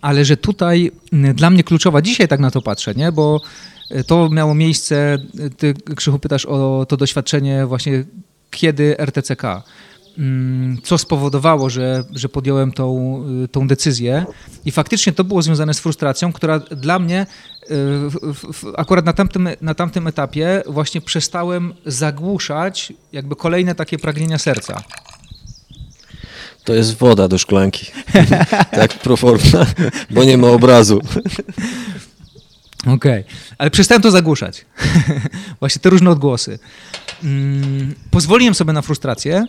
[SPEAKER 3] Ale że tutaj m, dla mnie kluczowa, dzisiaj tak na to patrzę, nie? bo e, to miało miejsce, e, ty Krzychu pytasz o to doświadczenie właśnie kiedy RTCK. Mm, Co spowodowało, że, że podjąłem tą, y, tą decyzję i faktycznie to było związane z frustracją, która dla mnie y, akurat na tamtym, na tamtym etapie właśnie przestałem zagłuszać jakby kolejne takie pragnienia serca.
[SPEAKER 1] To jest woda do szklanki. *laughs* tak, proforma, bo nie ma obrazu.
[SPEAKER 3] Okej, ale przestałem to zagłuszać. *laughs* Właśnie te różne odgłosy. Mm, pozwoliłem sobie na frustrację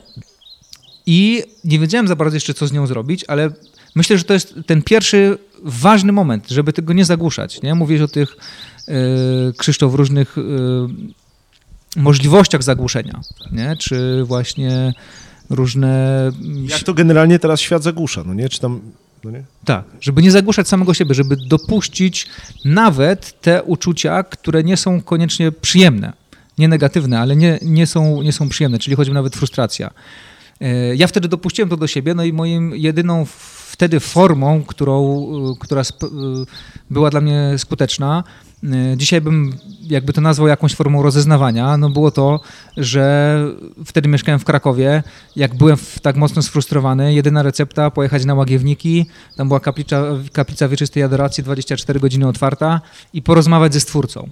[SPEAKER 3] i nie wiedziałem za bardzo jeszcze, co z nią zrobić, ale myślę, że to jest ten pierwszy ważny moment, żeby tego nie zagłuszać. Nie? Mówisz o tych, yy, Krzysztof, różnych yy, możliwościach zagłuszenia, nie? czy właśnie różne...
[SPEAKER 2] Jak to generalnie teraz świat zagłusza, no nie? Czy tam... No nie?
[SPEAKER 3] Tak, żeby nie zagłuszać samego siebie, żeby dopuścić nawet te uczucia, które nie są koniecznie przyjemne. Nie negatywne, ale nie, nie, są, nie są przyjemne, czyli choćby nawet frustracja. E, Ja wtedy dopuściłem to do siebie, no i moim jedyną wtedy formą, którą, y, która y, była dla mnie skuteczna, dzisiaj bym jakby to nazwał jakąś formą rozeznawania, no było to, że wtedy mieszkałem w Krakowie, jak byłem tak mocno sfrustrowany, jedyna recepta pojechać na Łagiewniki, tam była kaplica, kaplica Wieczystej Adoracji, 24 godziny otwarta i porozmawiać ze Stwórcą.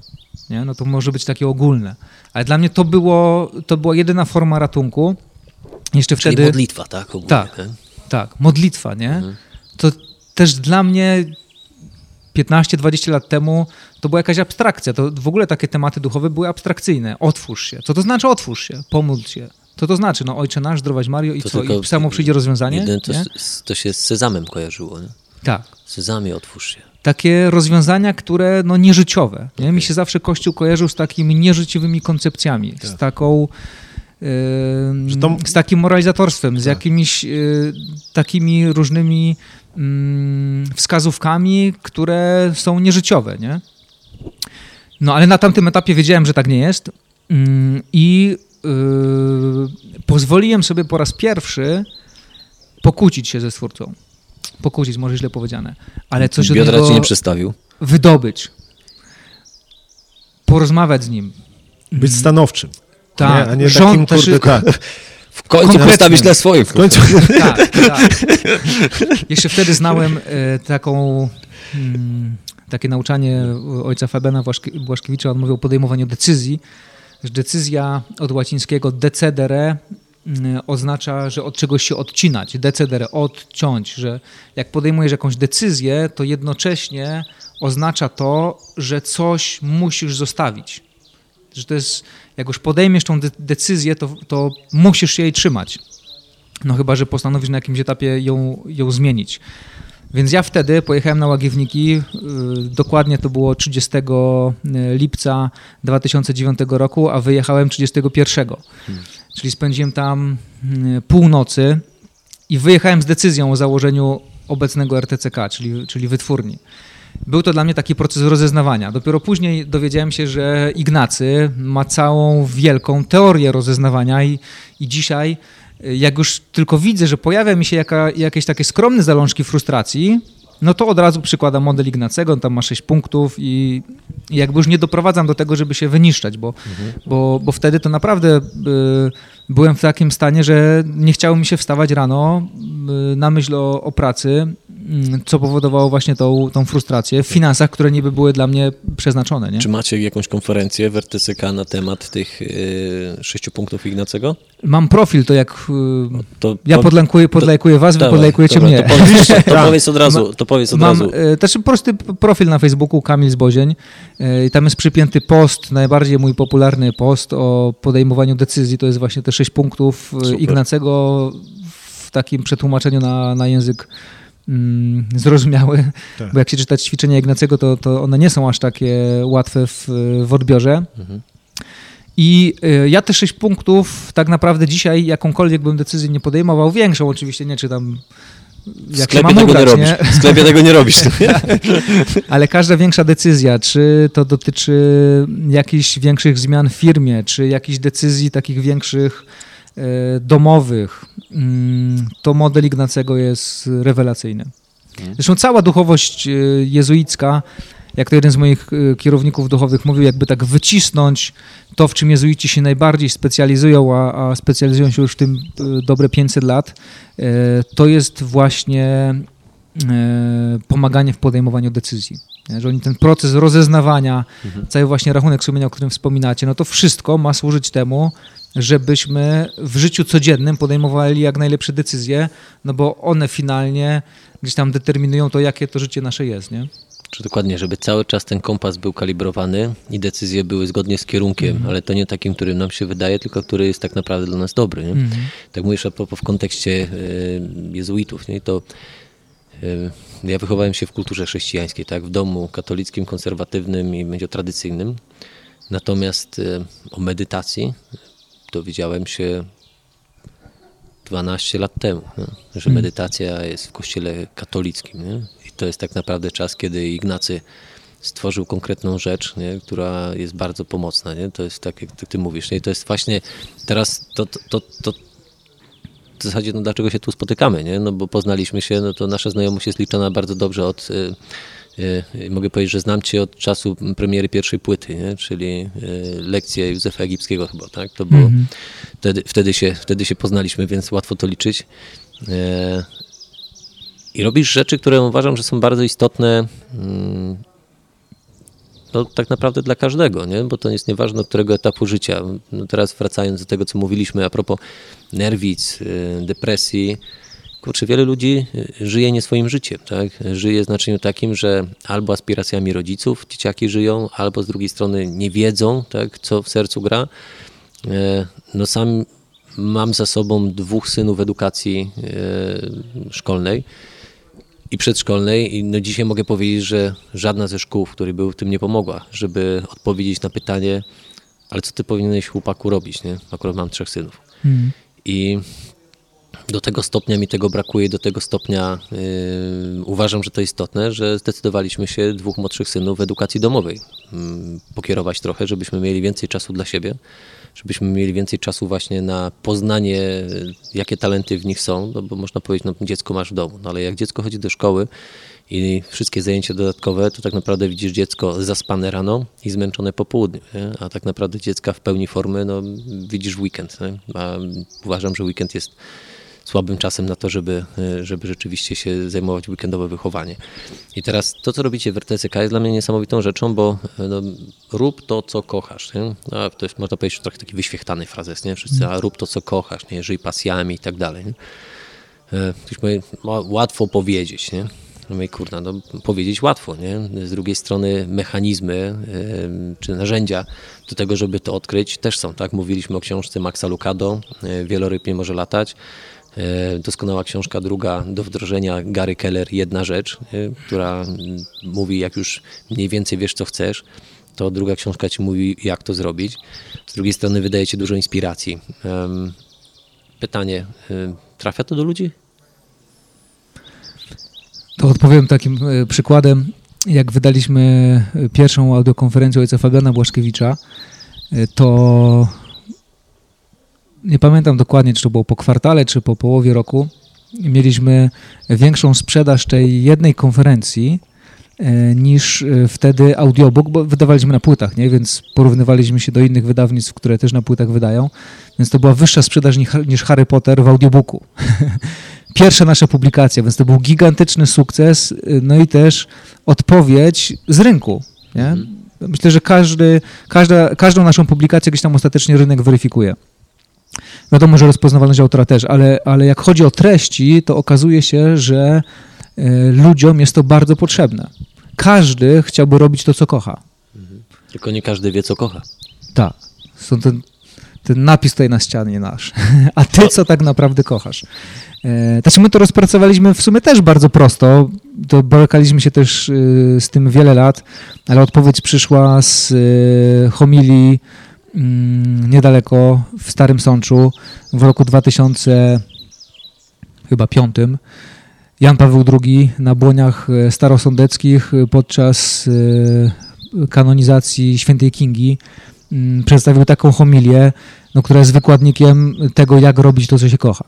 [SPEAKER 3] Nie? No to może być takie ogólne. Ale dla mnie to, było, to była jedyna forma ratunku. Jeszcze
[SPEAKER 1] Czyli
[SPEAKER 3] wtedy...
[SPEAKER 1] modlitwa, tak? Ogólnie,
[SPEAKER 3] Tak.
[SPEAKER 1] nie?
[SPEAKER 3] Tak, modlitwa, nie?
[SPEAKER 1] Mhm.
[SPEAKER 3] To też dla mnie 15-20 lat temu to była jakaś abstrakcja. To w ogóle takie tematy duchowe były abstrakcyjne. Otwórz się. Co to znaczy otwórz się? Pomódl się. Co to znaczy? No Ojcze Nasz, zdrowaś Mario i
[SPEAKER 1] To
[SPEAKER 3] co? I samo przyjdzie rozwiązanie?
[SPEAKER 1] To, to się z sezamem kojarzyło, nie?
[SPEAKER 3] Tak.
[SPEAKER 1] Sezamie, otwórz się.
[SPEAKER 3] Takie rozwiązania, które no nieżyciowe. Nie? Mi się zawsze Kościół kojarzył z takimi nieżyciowymi koncepcjami, z taką
[SPEAKER 2] to-
[SPEAKER 3] z takim moralizatorstwem, z
[SPEAKER 2] Tak.
[SPEAKER 3] jakimiś y, takimi różnymi mm, wskazówkami, które są nieżyciowe, nie? No ale na tamtym etapie wiedziałem, że tak nie jest mm, i y, pozwoliłem sobie po raz pierwszy pokłócić się ze Stwórcą. Pokłócić, może źle powiedziane, ale coś od
[SPEAKER 1] Biodra
[SPEAKER 3] niego
[SPEAKER 1] ci nie przestawił.
[SPEAKER 3] wydobyć, porozmawiać z nim.
[SPEAKER 2] Być stanowczym.
[SPEAKER 3] Tak,
[SPEAKER 2] nie? A nie
[SPEAKER 3] rząd
[SPEAKER 2] takim,
[SPEAKER 3] też-
[SPEAKER 2] kurde, tak.
[SPEAKER 1] W końcu postawić na swoim.
[SPEAKER 2] W końcu... *laughs*
[SPEAKER 3] Tak, tak. Jeszcze wtedy znałem e, taką, mm, takie nauczanie ojca Fabena Błaszki- Błaszkiewicza. On mówił o podejmowaniu decyzji, że decyzja od łacińskiego decedere mm, oznacza, że od czegoś się odcinać. Decedere, odciąć, że jak podejmujesz jakąś decyzję, to jednocześnie oznacza to, że coś musisz zostawić. Że to jest, jak już podejmiesz tą de- decyzję, to, to musisz się jej trzymać. No chyba, że postanowisz na jakimś etapie ją, ją zmienić. Więc ja wtedy pojechałem na Łagiewniki, y, dokładnie to było 30 lipca 2009 roku, a wyjechałem 31. Czyli spędziłem tam y, północy i wyjechałem z decyzją o założeniu obecnego RTCK, czyli, czyli wytwórni. Był to dla mnie taki proces rozeznawania. Dopiero później dowiedziałem się, że Ignacy ma całą wielką teorię rozeznawania i, i dzisiaj, y, jak już tylko widzę, że pojawia mi się jaka, jakieś takie skromne zalążki frustracji, no to od razu przykładam model Ignacego, on tam ma 6 punktów i jakby już nie doprowadzam do tego, żeby się wyniszczać, bo, bo, bo wtedy to naprawdę y, byłem w takim stanie, że nie chciało mi się wstawać rano y, na myśl o, o pracy, co powodowało właśnie tą, tą frustrację w finansach, które niby były dla mnie przeznaczone. Nie?
[SPEAKER 1] Czy macie jakąś konferencję w RTCK na temat tych y, sześciu punktów Ignacego?
[SPEAKER 3] Mam profil, to jak y,
[SPEAKER 1] To,
[SPEAKER 3] ja
[SPEAKER 1] to-
[SPEAKER 3] podlękuję, podlajkuję was, wy podlajkujecie
[SPEAKER 1] dobra,
[SPEAKER 3] mnie.
[SPEAKER 1] To powiedz, to *laughs*
[SPEAKER 2] Tak.
[SPEAKER 1] powiedz od razu, to powiedz od
[SPEAKER 3] Mam
[SPEAKER 1] razu.
[SPEAKER 3] e, też prosty profil na Facebooku Kamil Zbozień e, i tam jest przypięty post, najbardziej mój popularny post o podejmowaniu decyzji, to jest właśnie te sześć punktów e,
[SPEAKER 1] Super.
[SPEAKER 3] Ignacego w takim przetłumaczeniu na, na język mm, zrozumiały,
[SPEAKER 2] Tak.
[SPEAKER 3] bo jak się czyta ćwiczenia Ignacego, to, to one nie są aż takie łatwe w, w odbiorze.
[SPEAKER 1] Mhm.
[SPEAKER 3] I y, ja te sześć punktów tak naprawdę dzisiaj jakąkolwiek bym decyzję nie podejmował, większą oczywiście nie, czy tam
[SPEAKER 1] W sklepie
[SPEAKER 3] mam
[SPEAKER 1] tego
[SPEAKER 3] ubrać,
[SPEAKER 1] nie robisz.
[SPEAKER 3] nie?
[SPEAKER 1] W sklepie tego nie robisz. *laughs*
[SPEAKER 3] Ale każda większa decyzja, czy to dotyczy jakichś większych zmian w firmie, czy jakichś decyzji takich większych domowych, mm, to model Ignacego jest rewelacyjny. Zresztą cała duchowość e, jezuicka, jak to jeden z moich e, kierowników duchowych mówił, jakby tak wycisnąć to, w czym jezuici się najbardziej specjalizują, a, a specjalizują się już w tym e, dobre 500 lat, e, to jest właśnie e, pomaganie w podejmowaniu decyzji. Że oni ten proces rozeznawania, cały właśnie rachunek sumienia, o którym wspominacie, no to wszystko ma służyć temu, żebyśmy w życiu codziennym podejmowali jak najlepsze decyzje, no bo one finalnie gdzieś tam determinują to, jakie to życie nasze jest, nie?
[SPEAKER 1] Czy dokładnie, żeby cały czas ten kompas był kalibrowany i decyzje były zgodnie z kierunkiem, ale to nie takim, którym nam się wydaje, tylko który jest tak naprawdę dla nas dobry.
[SPEAKER 3] Mhm.
[SPEAKER 1] Tak mówisz a propos w kontekście e, jezuitów, nie? to e, ja wychowałem się w kulturze chrześcijańskiej, tak, w domu katolickim, konserwatywnym i będzie tradycyjnym. Natomiast e, o medytacji dowiedziałem się 12 lat temu, nie? że medytacja jest w kościele katolickim. Nie? I to jest tak naprawdę czas, kiedy Ignacy stworzył konkretną rzecz, nie? która jest bardzo pomocna. Nie? To jest tak, jak ty, ty mówisz. Nie? I to jest właśnie teraz to, to, to, to w zasadzie no, dlaczego się tu spotykamy, nie? No bo poznaliśmy się, no to nasza znajomość jest liczona bardzo dobrze od, y, mogę powiedzieć, że znam Cię od czasu premiery pierwszej płyty, nie? czyli y, lekcje Józefa Egipskiego chyba, tak? To było, wtedy, wtedy, się, wtedy się poznaliśmy, więc łatwo to liczyć. E, I robisz rzeczy, które uważam, że są bardzo istotne mm, no, tak naprawdę dla każdego, nie? bo to jest nieważne od którego etapu życia. No, teraz wracając do tego, co mówiliśmy a propos nerwic, y, depresji, kurczę, wiele ludzi y, żyje nie swoim życiem, tak? Żyje w znaczeniu takim, że albo aspiracjami rodziców dzieciaki żyją, albo z drugiej strony nie wiedzą, tak, co w sercu gra. E, no sam mam za sobą dwóch synów edukacji e, szkolnej i przedszkolnej i no dzisiaj mogę powiedzieć, że żadna ze szkół, w której był, w tym nie pomogła, żeby odpowiedzieć na pytanie, ale co ty powinieneś chłopaku robić, nie? Akurat mam trzech synów. I do tego stopnia mi tego brakuje, do tego stopnia yy, uważam, że to istotne, że zdecydowaliśmy się dwóch młodszych synów w edukacji domowej yy, pokierować trochę, żebyśmy mieli więcej czasu dla siebie, żebyśmy mieli więcej czasu właśnie na poznanie, jakie talenty w nich są, no bo można powiedzieć, no dziecko masz w domu, no ale jak dziecko chodzi do szkoły i wszystkie zajęcia dodatkowe, to tak naprawdę widzisz dziecko zaspane rano i zmęczone po południu, nie? a tak naprawdę dziecka w pełni formy no, widzisz weekend. Nie? A uważam, że weekend jest słabym czasem na to, żeby, żeby rzeczywiście się zajmować weekendowe wychowanie. I teraz to, co robicie w RTCK jest dla mnie niesamowitą rzeczą, bo no, rób to, co kochasz. Nie? A to jest, można powiedzieć, trochę taki wyświechtany frazes, nie? Wszyscy, a rób to, co kochasz, nie? żyj pasjami i tak dalej. Nie? Ktoś mówi, łatwo powiedzieć, nie? No i kurna, no, powiedzieć łatwo, nie? Z drugiej strony mechanizmy czy narzędzia do tego, żeby to odkryć też są, tak? Mówiliśmy o książce Maxa Lucado, Wieloryb nie może latać. Yy, doskonała książka druga do wdrożenia, Gary Keller, Jedna rzecz, która mówi, jak już mniej więcej wiesz, co chcesz, to druga książka ci mówi, jak to zrobić. Z drugiej strony wydaje ci dużo inspiracji. Pytanie, trafia to do ludzi?
[SPEAKER 3] To odpowiem takim e, przykładem, jak wydaliśmy e, pierwszą audiokonferencję ojca Fabiana Błaszkiewicza, e, to nie pamiętam dokładnie, czy to było po kwartale, czy po połowie roku, mieliśmy większą sprzedaż tej jednej konferencji niż wtedy audiobook, bo wydawaliśmy na płytach, nie? więc porównywaliśmy się do innych wydawnictw, które też na płytach wydają, więc to była wyższa sprzedaż niż Harry Potter w audiobooku. *laughs* pierwsze nasze publikacje, więc to był gigantyczny sukces, no i też odpowiedź z rynku. Nie? Myślę, że każdy, każda, każdą naszą publikację gdzieś tam ostatecznie rynek weryfikuje. Wiadomo, że rozpoznawalność autora też, ale, ale jak chodzi o treści, to okazuje się, że y, ludziom jest to bardzo potrzebne. Każdy chciałby robić to, co kocha.
[SPEAKER 1] Tylko nie każdy wie, co kocha.
[SPEAKER 3] Tak. Są ten, ten napis tutaj na ścianie nasz. *laughs* A ty co tak naprawdę kochasz? Znaczy my to rozpracowaliśmy w sumie też bardzo prosto, to borykaliśmy się też z tym wiele lat, ale odpowiedź przyszła z homilii niedaleko w Starym Sączu w roku 2000 chyba piątym. Jan Paweł II na błoniach starosądeckich podczas kanonizacji świętej Kingi mm, przedstawił taką homilię, no, która jest wykładnikiem tego, jak robić to, co się kocha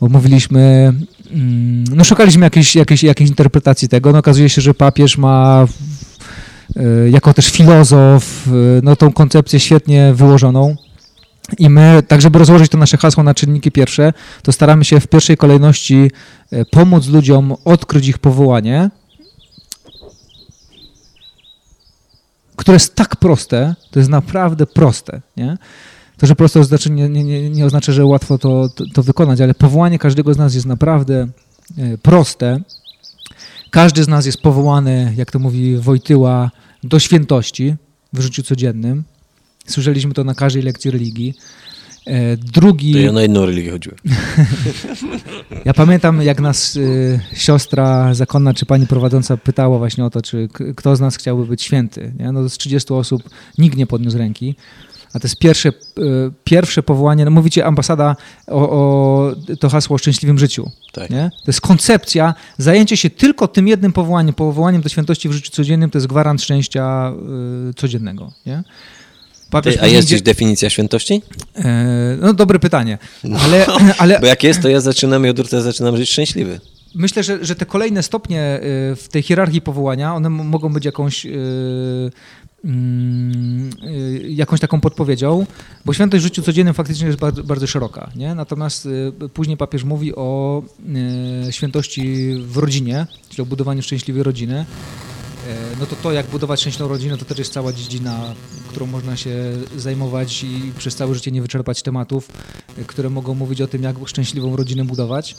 [SPEAKER 3] bo mówiliśmy, mm, no szukaliśmy jakiejś, jakiejś, jakiejś interpretacji tego, no okazuje się, że papież ma e, jako też filozof, e, no tą koncepcję świetnie wyłożoną. I my, tak żeby rozłożyć to nasze hasło na czynniki pierwsze, to staramy się w pierwszej kolejności e, pomóc ludziom odkryć ich powołanie, które jest tak proste, to jest naprawdę proste, nie? To, że prosto znaczy nie, nie, nie oznacza, że łatwo to, to, to wykonać, ale powołanie każdego z nas jest naprawdę e, proste. Każdy z nas jest powołany, jak to mówi Wojtyła, do świętości w życiu codziennym. Słyszeliśmy to na każdej lekcji religii. E, drugi.
[SPEAKER 1] To ja na jedną religię chodziłem. *laughs*
[SPEAKER 3] ja pamiętam, jak nas y, siostra zakonna czy pani prowadząca pytała właśnie o to, czy kto z nas chciałby być święty. Nie? No z 30 osób nikt nie podniósł ręki. A to jest pierwsze, e, pierwsze powołanie, no mówicie ambasada o, o to hasło o szczęśliwym życiu.
[SPEAKER 1] Tak.
[SPEAKER 3] Nie? To jest koncepcja, zajęcie się tylko tym jednym powołaniem, powołaniem do świętości w życiu codziennym, to jest gwarant szczęścia y, codziennego. Nie? Papież
[SPEAKER 1] a jest gdzieś definicja świętości?
[SPEAKER 3] E, No dobre pytanie, ale, *laughs* ale
[SPEAKER 1] Bo jak jest, to ja zaczynam, Jodor, to ja zaczynam żyć szczęśliwy.
[SPEAKER 3] myślę, że, że te kolejne stopnie w tej hierarchii powołania, one mogą być jakąś, jakąś taką podpowiedzią, bo świętość w życiu codziennym faktycznie jest bardzo, bardzo szeroka. Nie? Natomiast y, później papież mówi o y, świętości w rodzinie, czyli o budowaniu szczęśliwej rodziny. No to to, jak budować szczęśliwą rodzinę, to też jest cała dziedzina, którą można się zajmować i przez całe życie nie wyczerpać tematów, y, które mogą mówić o tym, jak szczęśliwą rodzinę budować.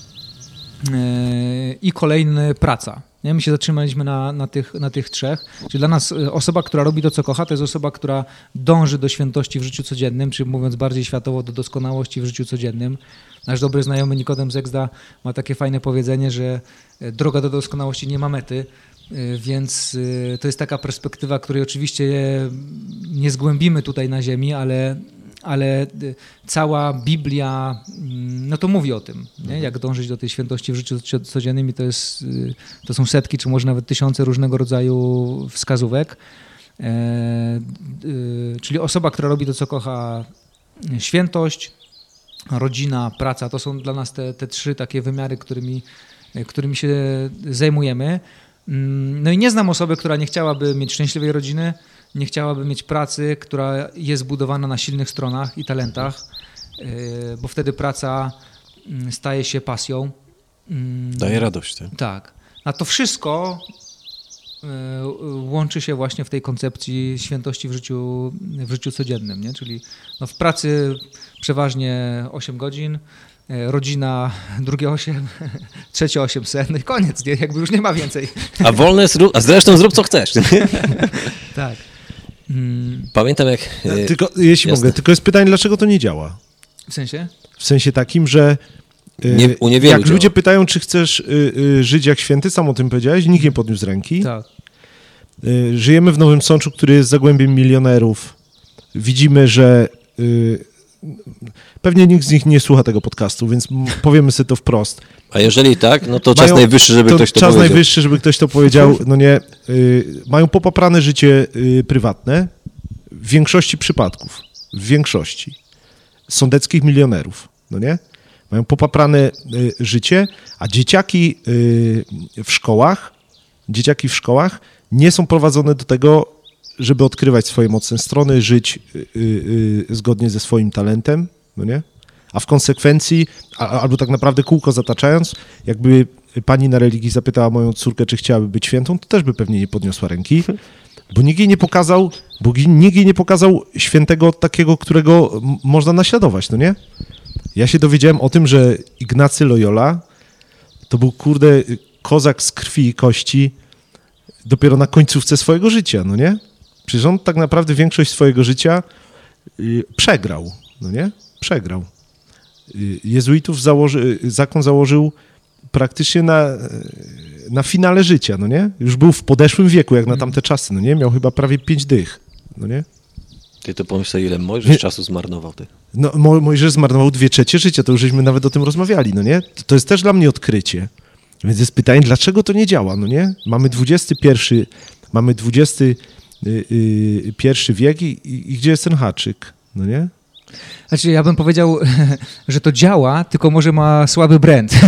[SPEAKER 3] I kolejny praca. Nie? My się zatrzymaliśmy na, na, tych, na tych trzech. Czyli dla nas e, osoba, która robi to, co kocha, to jest osoba, która dąży do świętości w życiu codziennym, czy mówiąc bardziej światowo, do doskonałości w życiu codziennym. Nasz dobry znajomy Nikodem Zegzda ma takie fajne powiedzenie, że e, droga do doskonałości nie ma mety, e, więc to jest taka perspektywa, której oczywiście nie zgłębimy tutaj na ziemi, ale ale y, cała Biblia, mm, no to mówi o tym, nie? jak dążyć do tej świętości w życiu co- codziennym i to, jest, y, to są setki, czy może nawet tysiące różnego rodzaju wskazówek. E, y, czyli osoba, która robi to, co kocha, świętość, rodzina, praca, to są dla nas te, te trzy takie wymiary, którymi, którymi się zajmujemy. Mm, No i nie znam osoby, która nie chciałaby mieć szczęśliwej rodziny, nie chciałaby mieć pracy, która jest budowana na silnych stronach i talentach, yy, bo wtedy praca mm, staje się pasją. Mm,
[SPEAKER 1] Daje radość. Tak?
[SPEAKER 3] Tak. A to wszystko yy, łączy się właśnie w tej koncepcji świętości w życiu, w życiu codziennym, nie? czyli no w pracy przeważnie 8 godzin, yy, rodzina *laughs* drugie 8, *laughs* trzecie 800, no i koniec, nie? jakby już nie ma więcej.
[SPEAKER 1] A wolne zrób, a zresztą zrób co chcesz. *laughs*
[SPEAKER 3] Tak. Mm,
[SPEAKER 1] Pamiętam jak... e,
[SPEAKER 2] Tylko, jeśli
[SPEAKER 1] jasne.
[SPEAKER 2] mogę, tylko jest pytanie, dlaczego to nie działa?
[SPEAKER 3] w sensie?
[SPEAKER 2] W sensie takim, że y,
[SPEAKER 1] Nie- u niewielu
[SPEAKER 2] jak
[SPEAKER 1] działa.
[SPEAKER 2] ludzie pytają, czy chcesz y, y, żyć jak święty, sam o tym powiedziałeś, nikt nie podniósł ręki.
[SPEAKER 3] Tak.
[SPEAKER 2] Y, Żyjemy w Nowym Sączu, który jest zagłębiem milionerów. Widzimy, że y, pewnie nikt z nich nie słucha tego podcastu, więc powiemy sobie to wprost.
[SPEAKER 1] A jeżeli tak, no to czas
[SPEAKER 2] Mają-
[SPEAKER 1] najwyższy, żeby ktoś to
[SPEAKER 2] czas
[SPEAKER 1] powiedział.
[SPEAKER 2] najwyższy, żeby ktoś to powiedział. *laughs* No nie, y, mają popaprane życie y, prywatne w większości przypadków. W większości. Sądeckich milionerów, no nie? Mają popaprane y, życie, a dzieciaki y, w szkołach, dzieciaki w szkołach nie są prowadzone do tego, żeby odkrywać swoje mocne strony, żyć y, y, y, zgodnie ze swoim talentem, no nie? A w konsekwencji, albo tak naprawdę kółko zataczając, jakby pani na religii zapytała moją córkę, czy chciałaby być świętą, to też by pewnie nie podniosła ręki, bo nikt jej nie pokazał, bo nikt jej nie pokazał świętego takiego, którego można naśladować, no nie? Ja się dowiedziałem o tym, że Ignacy Loyola to był, kurde, kozak z krwi i kości dopiero na końcówce swojego życia, no nie? Przecież on tak naprawdę większość swojego życia y, przegrał, no nie? Przegrał. Y, Jezuitów założy, y, zakon założył praktycznie na, na finale życia, no nie? Już był w podeszłym wieku, jak na tamte czasy, no nie? Miał chyba prawie pięć dych, no nie?
[SPEAKER 1] Ty to pomyśl sobie, ile Mojżesz czasu zmarnował. Ty.
[SPEAKER 2] No, Mo- Mojżesz zmarnował dwie trzecie życia, to już żeśmy nawet o tym rozmawiali, no nie? To, to jest też dla mnie odkrycie. Więc jest pytanie, dlaczego to nie działa, no nie? Mamy XXI, mamy XXI y, pierwszy wiek i, i, i gdzie jest ten haczyk, no nie?
[SPEAKER 3] Znaczy, ja bym powiedział, *laughs* że to działa, tylko może ma słaby brand. *laughs*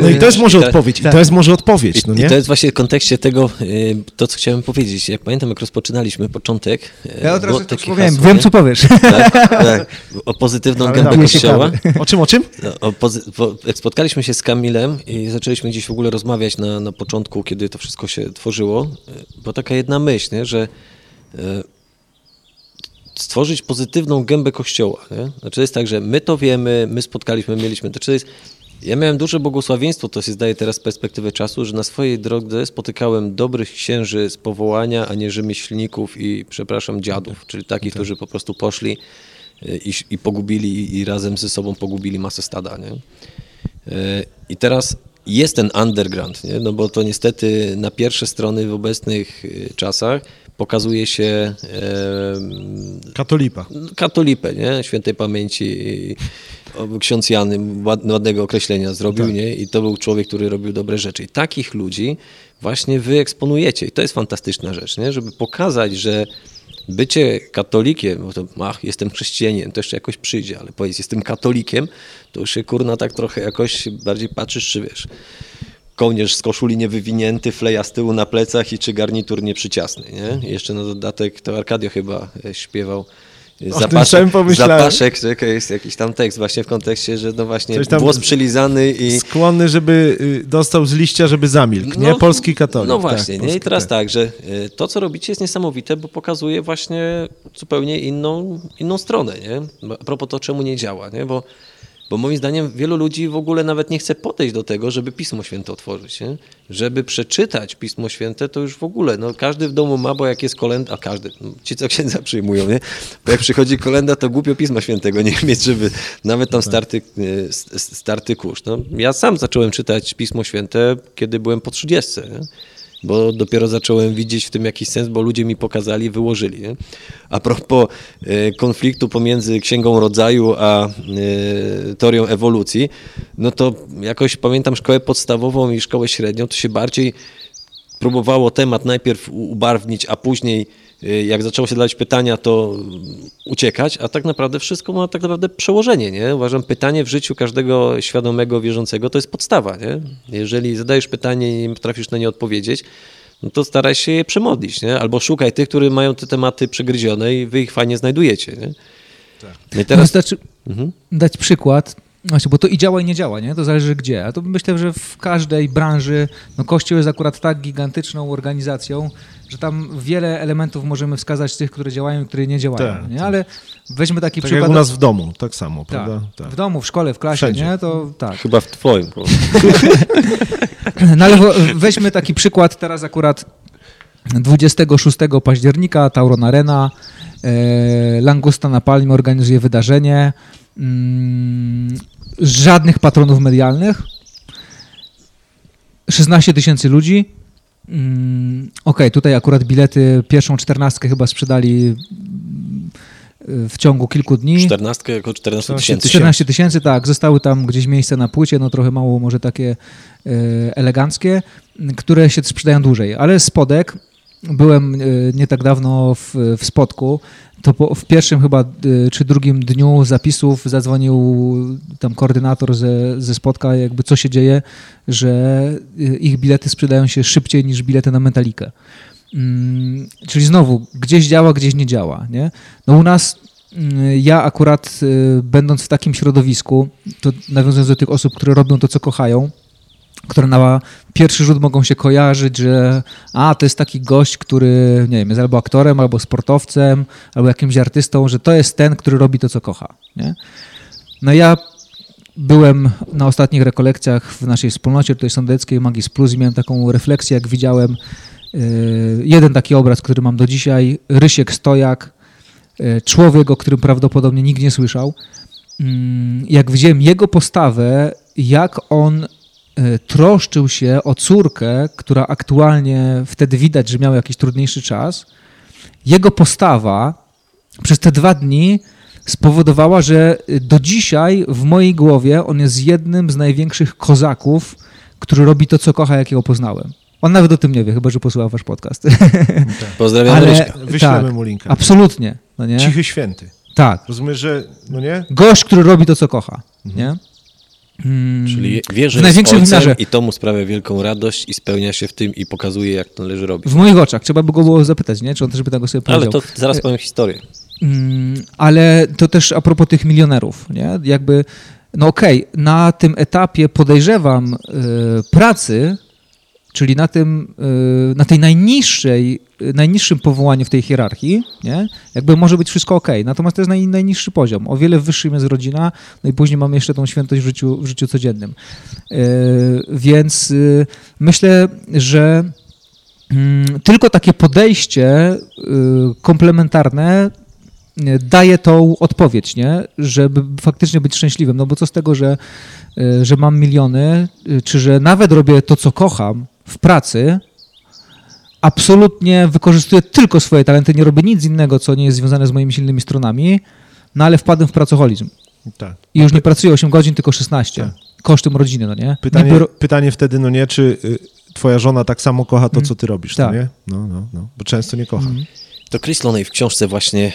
[SPEAKER 2] No i to jest może
[SPEAKER 1] I to-
[SPEAKER 2] odpowiedź, i
[SPEAKER 3] tak.
[SPEAKER 2] to jest może odpowiedź,
[SPEAKER 1] I,
[SPEAKER 2] no
[SPEAKER 1] I
[SPEAKER 2] nie?
[SPEAKER 1] to jest właśnie w kontekście tego, y, to co chciałem powiedzieć. Jak pamiętam, jak rozpoczynaliśmy początek. y,
[SPEAKER 3] Ja od razu wspomniałem,
[SPEAKER 1] hasło,
[SPEAKER 3] wiem co powiesz.
[SPEAKER 1] Tak, *laughs* tak, o pozytywną
[SPEAKER 2] Ale
[SPEAKER 1] gębę kościoła.
[SPEAKER 2] O czym, o czym?
[SPEAKER 1] No, O bo jak spotkaliśmy się z Kamilem i zaczęliśmy gdzieś w ogóle rozmawiać na, na początku, kiedy to wszystko się tworzyło, y, była taka jedna myśl, nie, że stworzyć pozytywną gębę kościoła. Nie? Znaczy jest tak, że my to wiemy, my spotkaliśmy, mieliśmy. To jest, ja miałem duże błogosławieństwo, to się zdaje teraz z perspektywy czasu, że na swojej drodze spotykałem dobrych księży z powołania, a nie rzemieślników i, przepraszam, dziadów, czyli takich, którzy po prostu poszli y, i, i pogubili i razem ze sobą pogubili masę stada. Nie? Y, I teraz jest ten underground, nie? no bo to niestety na pierwsze strony w obecnych y, czasach pokazuje się e,
[SPEAKER 2] Katolipa.
[SPEAKER 1] katolipę, nie? Świętej pamięci o, ksiądz Jany ład- ładnego określenia zrobił,
[SPEAKER 2] Tak.
[SPEAKER 1] nie? I to był człowiek, który robił dobre rzeczy. I takich ludzi właśnie wy eksponujecie. I to jest fantastyczna rzecz, nie? Żeby pokazać, że bycie katolikiem, bo to ach, jestem chrześcijaninem, to jeszcze jakoś przyjdzie, ale powiedz, jestem katolikiem, to już się kurna tak trochę jakoś bardziej patrzysz, czy wiesz, kołnierz z koszuli niewywinięty, fleja z tyłu na plecach i czy garnitur nieprzyciasny, nie? Jeszcze na dodatek to Arkadio chyba e, śpiewał zapaszek, czekaj, jest jakiś tam tekst właśnie w kontekście, że no właśnie włos przylizany i...
[SPEAKER 2] Skłonny, żeby y, dostał z liścia, żeby zamilkł, nie? Polski katolik.
[SPEAKER 1] No
[SPEAKER 2] tak,
[SPEAKER 1] właśnie, nie?
[SPEAKER 2] polski
[SPEAKER 1] I teraz
[SPEAKER 2] katolik.
[SPEAKER 1] tak, że y, to, co robicie jest niesamowite, bo pokazuje właśnie zupełnie inną, inną stronę, nie? A propos to, czemu nie działa, nie? Bo, bo moim zdaniem wielu ludzi w ogóle nawet nie chce podejść do tego, żeby Pismo Święte otworzyć, nie? Żeby przeczytać Pismo Święte, to już w ogóle, no każdy w domu ma, bo jak jest kolenda, a każdy, no, ci co księdza przyjmują, nie? Bo jak przychodzi kolenda, to głupio Pisma Świętego nie mieć, żeby nawet tam starty, s- starty kurz. No, ja sam zacząłem czytać Pismo Święte, kiedy byłem po 30, nie? Bo dopiero zacząłem widzieć w tym jakiś sens, bo ludzie mi pokazali, wyłożyli. Nie? A propos e, konfliktu pomiędzy Księgą Rodzaju a e, teorią ewolucji, no to jakoś pamiętam szkołę podstawową i szkołę średnią, to się bardziej próbowało temat najpierw ubarwnić, a później jak zaczęło się dawać pytania, to y, uciekać, a tak naprawdę wszystko ma tak naprawdę przełożenie, nie? Uważam, pytanie w życiu każdego świadomego, wierzącego to jest podstawa, nie? Jeżeli zadajesz pytanie i nie potrafisz na nie odpowiedzieć, no to staraj się je przemodlić, nie? Albo szukaj tych, którzy mają te tematy przegryzione i wy ich fajnie znajdujecie, nie? No i
[SPEAKER 3] Teraz... Wystarczy
[SPEAKER 1] Mhm.
[SPEAKER 3] dać przykład, właśnie, bo to i działa i nie działa, nie? To zależy gdzie. A to myślę, że w każdej branży, no Kościół jest akurat tak gigantyczną organizacją, że tam wiele elementów możemy wskazać tych, które działają i które nie działają,
[SPEAKER 2] Tak,
[SPEAKER 3] nie?
[SPEAKER 2] tak.
[SPEAKER 3] Ale weźmy taki
[SPEAKER 2] Tak
[SPEAKER 3] przykład.
[SPEAKER 2] jak u nas w domu, tak samo,
[SPEAKER 3] tak,
[SPEAKER 2] prawda? Tak.
[SPEAKER 3] W domu, w szkole, w klasie,
[SPEAKER 2] Wszędzie.
[SPEAKER 3] nie? To tak.
[SPEAKER 1] Chyba w twoim. bo- *laughs*
[SPEAKER 3] No ale weźmy taki przykład teraz akurat 26 października Tauron Arena, e, Langusta na Palmie organizuje wydarzenie, mm, żadnych patronów medialnych, 16 tysięcy ludzi. Mm, Okej, tutaj akurat bilety, pierwszą czternastkę chyba sprzedali mm, w ciągu kilku dni.
[SPEAKER 1] 14 jako 14 tysięcy.
[SPEAKER 3] 14 tysięcy, tak. Zostały tam gdzieś miejsca na płycie, no trochę mało może takie e, eleganckie, które się sprzedają dłużej. Ale spodek, byłem e, nie tak dawno w, w Spodku, to po, w pierwszym chyba e, czy drugim dniu zapisów zadzwonił tam koordynator ze, ze Spodka, jakby co się dzieje, że e, ich bilety sprzedają się szybciej niż bilety na Metalikę. Mm, Czyli znowu, gdzieś działa, gdzieś nie działa. Nie? No u nas, mm, ja akurat y, będąc w takim środowisku, to nawiązując do tych osób, które robią to, co kochają, które na pierwszy rzut mogą się kojarzyć, że a, to jest taki gość, który, nie wiem, jest albo aktorem, albo sportowcem, albo jakimś artystą, że to jest ten, który robi to, co kocha. Nie? No ja byłem na ostatnich rekolekcjach w naszej wspólnocie tutaj sądeckiej Magis Plus i miałem taką refleksję, jak widziałem yy, jeden taki obraz, który mam do dzisiaj, Rysiek Stojak, yy, człowiek, o którym prawdopodobnie nikt nie słyszał. Mm, Jak widziałem jego postawę, jak on yy, troszczył się o córkę, która aktualnie wtedy widać, że miał jakiś trudniejszy czas, jego postawa przez te dwa dni spowodowała, że do dzisiaj w mojej głowie on jest jednym z największych kozaków, który robi to, co kocha, jakiego poznałem. On nawet o tym nie wie, chyba że posłuchał wasz podcast. *laughs*
[SPEAKER 1] Pozdrawiam
[SPEAKER 3] Ale
[SPEAKER 1] Ryśka.
[SPEAKER 2] Wyślemy
[SPEAKER 3] tak,
[SPEAKER 2] mu linka.
[SPEAKER 3] absolutnie. No nie?
[SPEAKER 2] Cichy święty.
[SPEAKER 3] Tak.
[SPEAKER 2] Rozumiesz, że, no nie?
[SPEAKER 3] Gość, który robi to, co kocha. Nie? Mm,
[SPEAKER 1] Czyli wie, że
[SPEAKER 3] w
[SPEAKER 1] jest
[SPEAKER 3] największym
[SPEAKER 1] ojcem
[SPEAKER 3] wymiarze.
[SPEAKER 1] i to mu sprawia wielką radość i spełnia się w tym i pokazuje, jak to należy robić.
[SPEAKER 3] W moich oczach. Trzeba by go było zapytać, nie? czy on też by tego sobie
[SPEAKER 1] Ale
[SPEAKER 3] powiedział.
[SPEAKER 1] to zaraz powiem historię.
[SPEAKER 3] Mm, ale to też a propos tych milionerów, nie? Jakby, no okej, na tym etapie podejrzewam y, pracy, czyli na tym, y, na tej najniższej, y, najniższym powołaniu w tej hierarchii, nie? Jakby może być wszystko okej, natomiast to jest naj, najniższy poziom. O wiele wyższym jest rodzina, no i później mamy jeszcze tą świętość w życiu, w życiu codziennym. Y, więc myślę, że Mm, Tylko takie podejście komplementarne daje tą odpowiedź, nie? Żeby faktycznie być szczęśliwym. No bo co z tego, że, że mam miliony, czy że nawet robię to, co kocham w pracy, absolutnie wykorzystuję tylko swoje talenty, nie robię nic innego, co nie jest związane z moimi silnymi stronami, no ale wpadłem w pracoholizm.
[SPEAKER 2] Tak.
[SPEAKER 3] I już nie pracuję 8 godzin, tylko 16.
[SPEAKER 2] Tak.
[SPEAKER 3] Kosztem rodziny, no nie?
[SPEAKER 2] Pytanie,
[SPEAKER 3] Niby
[SPEAKER 2] pytanie wtedy, no nie, czy y, twoja żona tak samo kocha to,
[SPEAKER 3] Mm.
[SPEAKER 2] co ty robisz,
[SPEAKER 3] Tak.
[SPEAKER 2] no nie? No, no, no, bo często nie kocha.
[SPEAKER 3] Mhm.
[SPEAKER 1] To Chris Loney w książce właśnie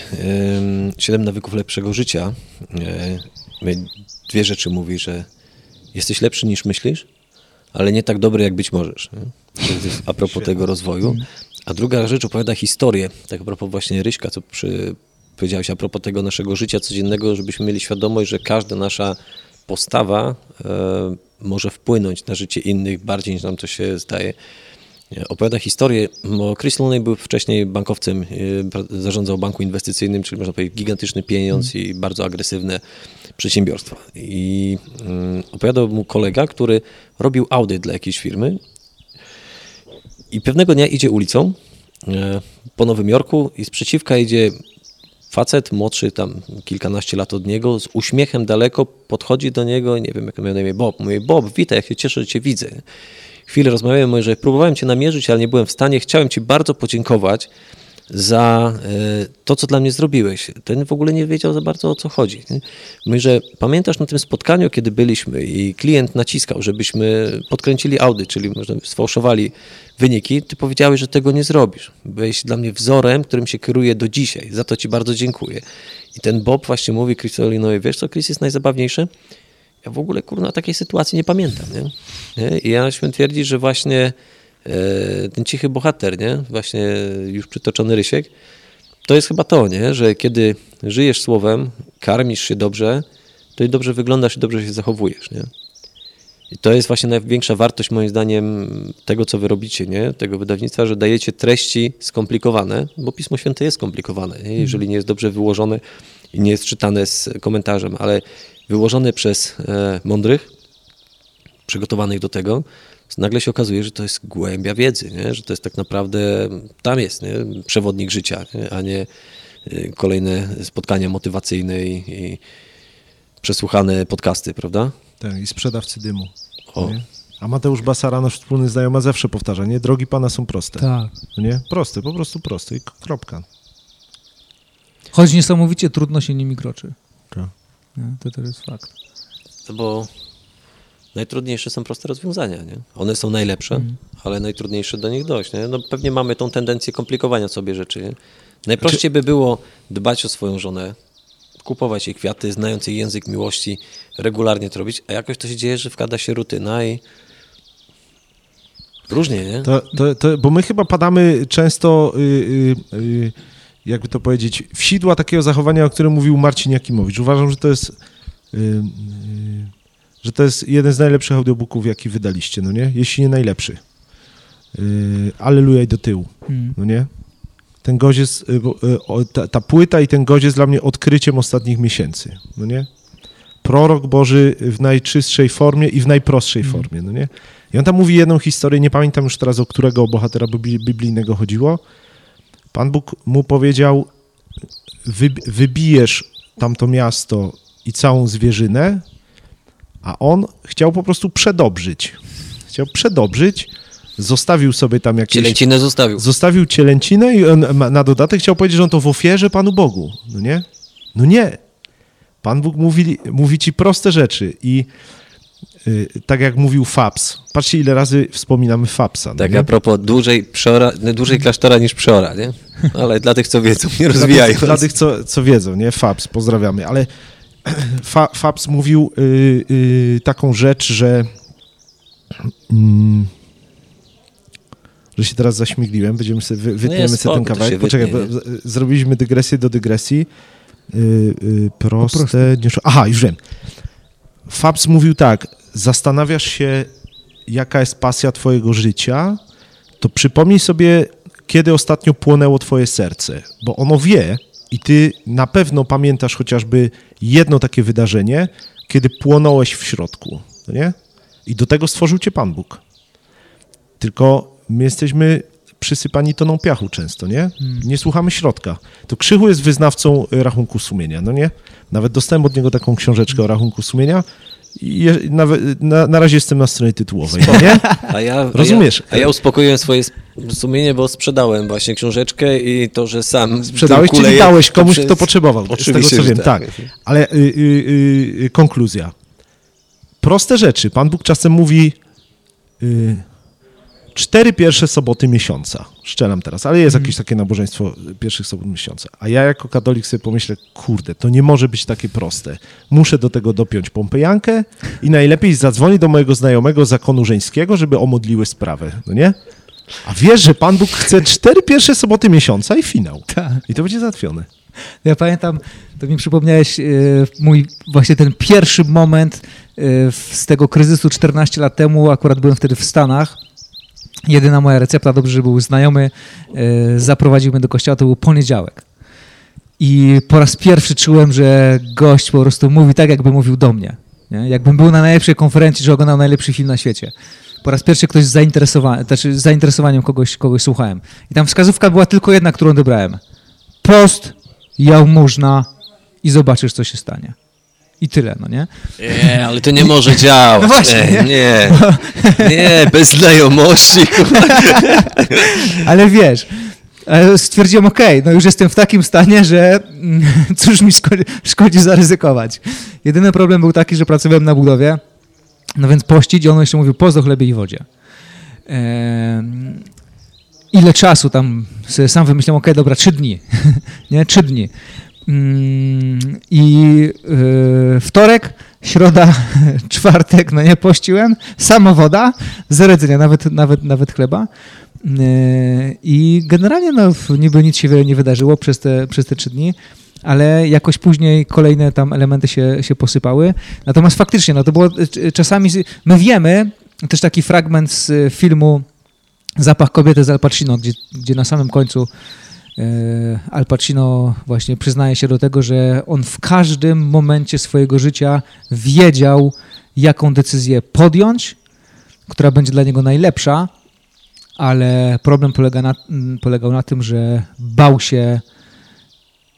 [SPEAKER 1] Siedem nawyków lepszego życia yy, dwie rzeczy mówi, że jesteś lepszy niż myślisz, ale nie tak dobry, jak być możesz. Jest a propos tego rozwoju. A druga rzecz opowiada historię, tak a propos właśnie Ryśka, co przy, powiedziałeś a propos tego naszego życia codziennego, żebyśmy mieli świadomość, że każda nasza postawa e, może wpłynąć na życie innych bardziej niż nam to się zdaje. E, Opowiada historię, bo Chris Loney był wcześniej bankowcem, e, zarządzał banku inwestycyjnym, czyli można powiedzieć gigantyczny pieniądz i bardzo agresywne przedsiębiorstwa. I mm, opowiadał mu kolega, który robił audyt dla jakiejś firmy i pewnego dnia idzie ulicą e, po Nowym Jorku i sprzeciwka idzie facet młodszy, tam kilkanaście lat od niego, z uśmiechem daleko podchodzi do niego, nie wiem jak miał na imię, Bob. Mówi, Bob, witaj, jak się cieszę, że cię widzę. Chwilę rozmawiałem, mówi, że próbowałem cię namierzyć, ale nie byłem w stanie. Chciałem ci bardzo podziękować za e, to, co dla mnie zrobiłeś. Ten w ogóle nie wiedział za bardzo o co chodzi. Mówi, że pamiętasz na tym spotkaniu, kiedy byliśmy i klient naciskał, żebyśmy podkręcili audyt, czyli może sfałszowali wyniki, ty powiedziałeś, że tego nie zrobisz. Byłeś dla mnie wzorem, którym się kieruję do dzisiaj. Za to ci bardzo dziękuję. I ten Bob właśnie mówi Chrisowi, no wiesz co, Chris jest najzabawniejsze? Ja w ogóle, kurna, takiej sytuacji nie pamiętam, nie? I ja śmiem twierdzić, że właśnie ten cichy bohater, nie? Właśnie już przytoczony Rysiek, to jest chyba to, nie? Że kiedy żyjesz słowem, karmisz się dobrze, to i dobrze wyglądasz i dobrze się zachowujesz, nie? I to jest właśnie największa wartość moim zdaniem tego, co wy robicie, nie? Tego wydawnictwa, że dajecie treści skomplikowane, bo Pismo Święte jest skomplikowane, nie? jeżeli nie jest dobrze wyłożone i nie jest czytane z komentarzem, ale wyłożone przez e, mądrych, przygotowanych do tego, nagle się okazuje, że to jest głębia wiedzy, nie? że to jest tak naprawdę, tam jest nie? przewodnik życia, nie? a nie y, kolejne spotkania motywacyjne i, i przesłuchane podcasty, prawda?
[SPEAKER 2] Tak, i sprzedawcy dymu.
[SPEAKER 1] O.
[SPEAKER 2] Nie? A Mateusz Basara, nasz wspólny znajomy, zawsze powtarza, nie? Drogi Pana są proste.
[SPEAKER 3] Tak.
[SPEAKER 2] No nie? Proste, po prostu proste i kropka.
[SPEAKER 3] Choć niesamowicie trudno się nimi kroczy.
[SPEAKER 2] Tak.
[SPEAKER 3] Nie? To też jest fakt.
[SPEAKER 1] No bo najtrudniejsze są proste rozwiązania, nie? One są najlepsze, ale najtrudniejsze do nich dojść, nie? No pewnie mamy tą tendencję komplikowania sobie rzeczy, nie? Najprościej by było dbać o swoją żonę, kupować jej kwiaty, znając jej język miłości, regularnie to robić, a jakoś to się dzieje, że wkłada się rutyna i różnie, nie?
[SPEAKER 2] To, to, to, bo my chyba padamy często, y, y, y, jakby to powiedzieć, w sidła takiego zachowania, o którym mówił Marcin Jakimowicz. Uważam, że to jest, y, y, że to jest jeden z najlepszych audiobooków, jaki wydaliście, no nie? Jeśli nie najlepszy. Y, Alleluja i do tyłu,
[SPEAKER 3] Mm.
[SPEAKER 2] no nie? Ten gość jest, y, y, ta, ta płyta i ten gość jest dla mnie odkryciem ostatnich miesięcy, no nie? Prorok Boży w najczystszej formie i w najprostszej formie, no nie? I on tam mówi jedną historię, nie pamiętam już teraz, o którego bohatera bibli- biblijnego chodziło. Pan Bóg mu powiedział, wy, wybijesz tamto miasto i całą zwierzynę, a on chciał po prostu przedobrzyć. Chciał przedobrzyć, zostawił sobie tam jakieś...
[SPEAKER 1] Cielęcinę zostawił.
[SPEAKER 2] Zostawił cielęcinę i na dodatek chciał powiedzieć, że on to w ofierze Panu Bogu. No nie? No nie. Pan Bóg mówi, mówi ci proste rzeczy i y, tak jak mówił Fabs. Patrzcie, ile razy wspominamy Fabsa. no
[SPEAKER 1] Tak
[SPEAKER 2] nie?
[SPEAKER 1] a propos dłużej, przeora, dłużej klasztora niż przeora, nie? Ale dla tych, co wiedzą, nie
[SPEAKER 2] Dla
[SPEAKER 1] rozwijając.
[SPEAKER 2] tych, dla tych co, co wiedzą, nie? Fabs, pozdrawiamy. Ale *coughs* Fa, Fabs mówił y, y, taką rzecz, że mm, że się teraz zaśmigliłem, będziemy sobie, wy- wytniemy sobie
[SPEAKER 1] spoko,
[SPEAKER 2] ten kawałek. Poczekaj,
[SPEAKER 1] wytnie,
[SPEAKER 2] bo z- zrobiliśmy dygresję do dygresji. Y, y, proste,
[SPEAKER 3] proste.
[SPEAKER 2] nie, aha, już wiem. Fabs mówił tak, zastanawiasz się, jaka jest pasja twojego życia, to przypomnij sobie, kiedy ostatnio płonęło twoje serce, bo ono wie i ty na pewno pamiętasz chociażby jedno takie wydarzenie, kiedy płonąłeś w środku, no nie? I do tego stworzył cię Pan Bóg. Tylko my jesteśmy przysypani toną piachu często, nie? Nie słuchamy środka. To Krzychu jest wyznawcą rachunku sumienia, no nie? Nawet dostałem od niego taką książeczkę o rachunku sumienia je, nawet, na, na razie jestem na stronie tytułowej, no nie?
[SPEAKER 1] A ja,
[SPEAKER 2] Rozumiesz?
[SPEAKER 1] A ja, a ja uspokoiłem swoje sumienie, bo sprzedałem właśnie książeczkę i to, że sam
[SPEAKER 2] Sprzedałeś,
[SPEAKER 1] kuleję,
[SPEAKER 2] czyli dałeś komuś,
[SPEAKER 1] przez-
[SPEAKER 2] kto potrzebował. z tego,
[SPEAKER 1] Oczywiście,
[SPEAKER 2] co wiem, tak. Ale y, y, y, konkluzja. Proste rzeczy. Pan Bóg czasem mówi y, cztery pierwsze soboty miesiąca. Szczelam teraz, ale jest jakieś takie nabożeństwo pierwszych sobot miesiąca. A ja jako katolik sobie pomyślę, kurde, to nie może być takie proste. Muszę do tego dopiąć pompejankę i najlepiej zadzwonić do mojego znajomego zakonu żeńskiego, żeby omodliły sprawę, no nie? A wiesz, że Pan Bóg chce cztery pierwsze soboty miesiąca i finał.
[SPEAKER 3] Tak.
[SPEAKER 2] I to będzie załatwione.
[SPEAKER 3] Ja pamiętam, to mi przypomniałeś e, mój właśnie ten pierwszy moment w- z tego kryzysu 14 lat temu, akurat byłem wtedy w Stanach. Jedyna moja recepta, dobrze, że był znajomy, e, zaprowadził mnie do kościoła, to był poniedziałek. I po raz pierwszy czułem, że gość po prostu mówi tak, jakby mówił do mnie. Nie? Jakbym był na najlepszej konferencji, że oglądał najlepszy film na świecie. Po raz pierwszy ktoś z zainteresowaniem, znaczy zainteresowaniem kogoś, kogoś słuchałem. I tam wskazówka była tylko jedna, którą dobrałem. Post, jałmużna i zobaczysz, co się stanie. I tyle, no nie?
[SPEAKER 1] Nie, ale to nie może działać. *laughs*
[SPEAKER 3] No właśnie,
[SPEAKER 1] nie, nie, nie, bez znajomości. *laughs*
[SPEAKER 3] Ale wiesz, stwierdziłem, okej, no już jestem w takim stanie, że *laughs* cóż mi szkodzi, szkodzi zaryzykować. Jedyny problem był taki, że pracowałem na budowie, no więc pościć on jeszcze mówił post o chlebie i wodzie. Ile czasu tam sam wymyślałem, okej, dobra, trzy dni, nie, trzy dni. Mm, I y, wtorek, środa, *laughs* czwartek, no nie pościłem, sama woda, zero jedzenia, nawet, nawet, nawet chleba. Yy, I generalnie no, niby nic się nie wydarzyło przez te, przez te trzy dni, ale jakoś później kolejne tam elementy się, się posypały. Natomiast faktycznie, no to było y, czasami, z- my wiemy, też taki fragment z y, filmu Zapach kobiety z Al Pacino, gdzie, gdzie na samym końcu Al Pacino właśnie przyznaje się do tego, że on w każdym momencie swojego życia wiedział, jaką decyzję podjąć, która będzie dla niego najlepsza, ale problem polega na, polegał na tym, że bał się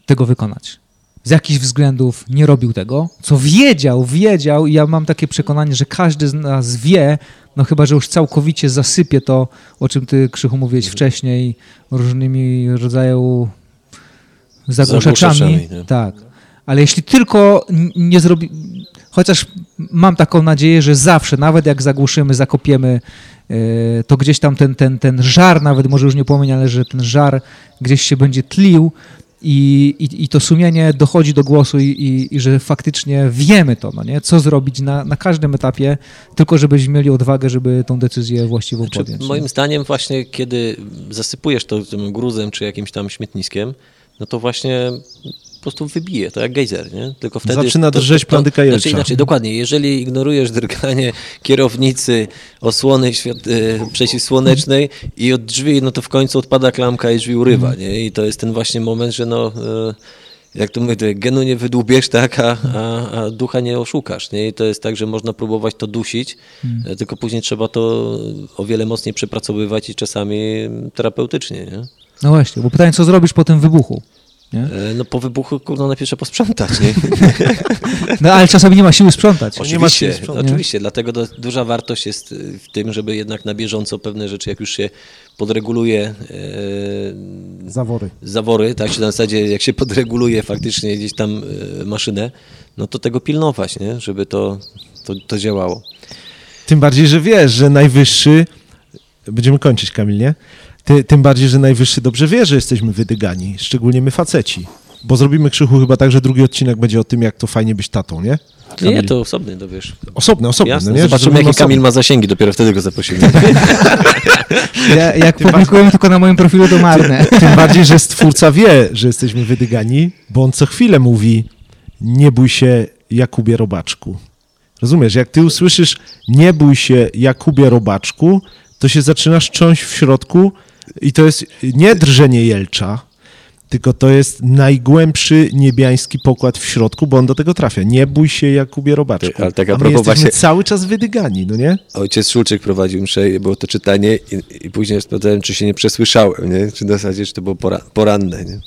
[SPEAKER 3] tego wykonać. Z jakichś względów nie robił tego, co wiedział, wiedział i ja mam takie przekonanie, że każdy z nas wie, no chyba, że już całkowicie zasypie to, o czym ty, Krzychu, mówiłeś wcześniej, różnymi rodzaju zagłuszaczami.
[SPEAKER 1] Zagłuszaczami?
[SPEAKER 3] Tak. Ale jeśli tylko nie zrobi... Chociaż mam taką nadzieję, że zawsze, nawet jak zagłuszymy, zakopiemy, e, to gdzieś tam ten, ten, ten żar, nawet może już nie płomień, ale że ten żar gdzieś się będzie tlił i, i, i to sumienie dochodzi do głosu i, i, i że faktycznie wiemy to, no nie? co zrobić na, na każdym etapie, tylko żebyśmy mieli odwagę, żeby tą decyzję właściwą
[SPEAKER 1] Znaczy,
[SPEAKER 3] podjąć.
[SPEAKER 1] moim
[SPEAKER 3] nie?
[SPEAKER 1] zdaniem właśnie, kiedy zasypujesz to tym gruzem czy jakimś tam śmietniskiem, no to właśnie po prostu wybije, to jak gejzer, nie? Tylko wtedy...
[SPEAKER 2] Zaczyna drżeć plandyka jelcza.
[SPEAKER 1] Znaczy inaczej, dokładnie, jeżeli ignorujesz drganie kierownicy, osłony świat, e, przeciwsłonecznej i od drzwi, no to w końcu odpada klamka i drzwi urywa, nie? I to jest ten właśnie moment, że no... E, jak to mówię, genu nie wydłubiesz, tak, a, a, a ducha nie oszukasz. Nie? I to jest tak, że można próbować to dusić, e, tylko później trzeba to o wiele mocniej przepracowywać i czasami terapeutycznie. Nie?
[SPEAKER 3] No właśnie, bo pytanie, co zrobisz po tym wybuchu? Nie?
[SPEAKER 1] E, No po wybuchu, kurno, najpierw trzeba posprzątać, nie? *laughs*
[SPEAKER 3] No ale czasami nie ma siły sprzątać.
[SPEAKER 2] nie ma
[SPEAKER 1] Oczywiście,
[SPEAKER 2] siły sprzątać.
[SPEAKER 1] oczywiście, dlatego do, duża wartość jest y, w tym, żeby jednak na bieżąco pewne rzeczy, jak już się podreguluje e,
[SPEAKER 2] Zawory.
[SPEAKER 1] zawory, tak, czy na zasadzie jak się podreguluje faktycznie gdzieś tam e, maszynę, no to tego pilnować, nie? żeby to, to, to działało.
[SPEAKER 2] Tym bardziej, że wiesz, że najwyższy. Będziemy kończyć, Kamil, nie? Ty, tym bardziej, że najwyższy dobrze wie, że jesteśmy wydygani, szczególnie my faceci. Bo zrobimy krzychu chyba tak, że drugi odcinek będzie o tym, jak to fajnie być tatą, nie?
[SPEAKER 1] Nie,
[SPEAKER 2] Kamil.
[SPEAKER 1] to osobny, to wiesz.
[SPEAKER 2] Osobny, osobny.
[SPEAKER 1] Jasne,
[SPEAKER 2] no nie?
[SPEAKER 1] Zobaczymy jakie. Kamil ma zasięgi, dopiero wtedy go zaprosimy. *laughs*
[SPEAKER 3] Ja, jak publikujemy tylko na moim profilu, to marne. *laughs*
[SPEAKER 2] Tym bardziej, że stwórca wie, że jesteśmy wydygani, bo on co chwilę mówi: Nie bój się, Jakubie Robaczku. Rozumiesz, jak ty usłyszysz nie bój się, Jakubie Robaczku, to się zaczynasz cząść w środku i to jest nie drżenie jelcza, tylko to jest najgłębszy niebiański pokład w środku, bo on do tego trafia. Nie bój się Jakubie Robaczku.
[SPEAKER 1] Ty, ale tak a
[SPEAKER 2] my
[SPEAKER 1] propos
[SPEAKER 2] jesteśmy
[SPEAKER 1] właśnie-
[SPEAKER 2] cały czas wydygani, no nie?
[SPEAKER 1] Ojciec Szulczyk prowadził mszę, i było to czytanie i, i później sprawdzałem, czy się nie przesłyszałem, nie? Czy na zasadzie, czy to było pora, poranne, nie?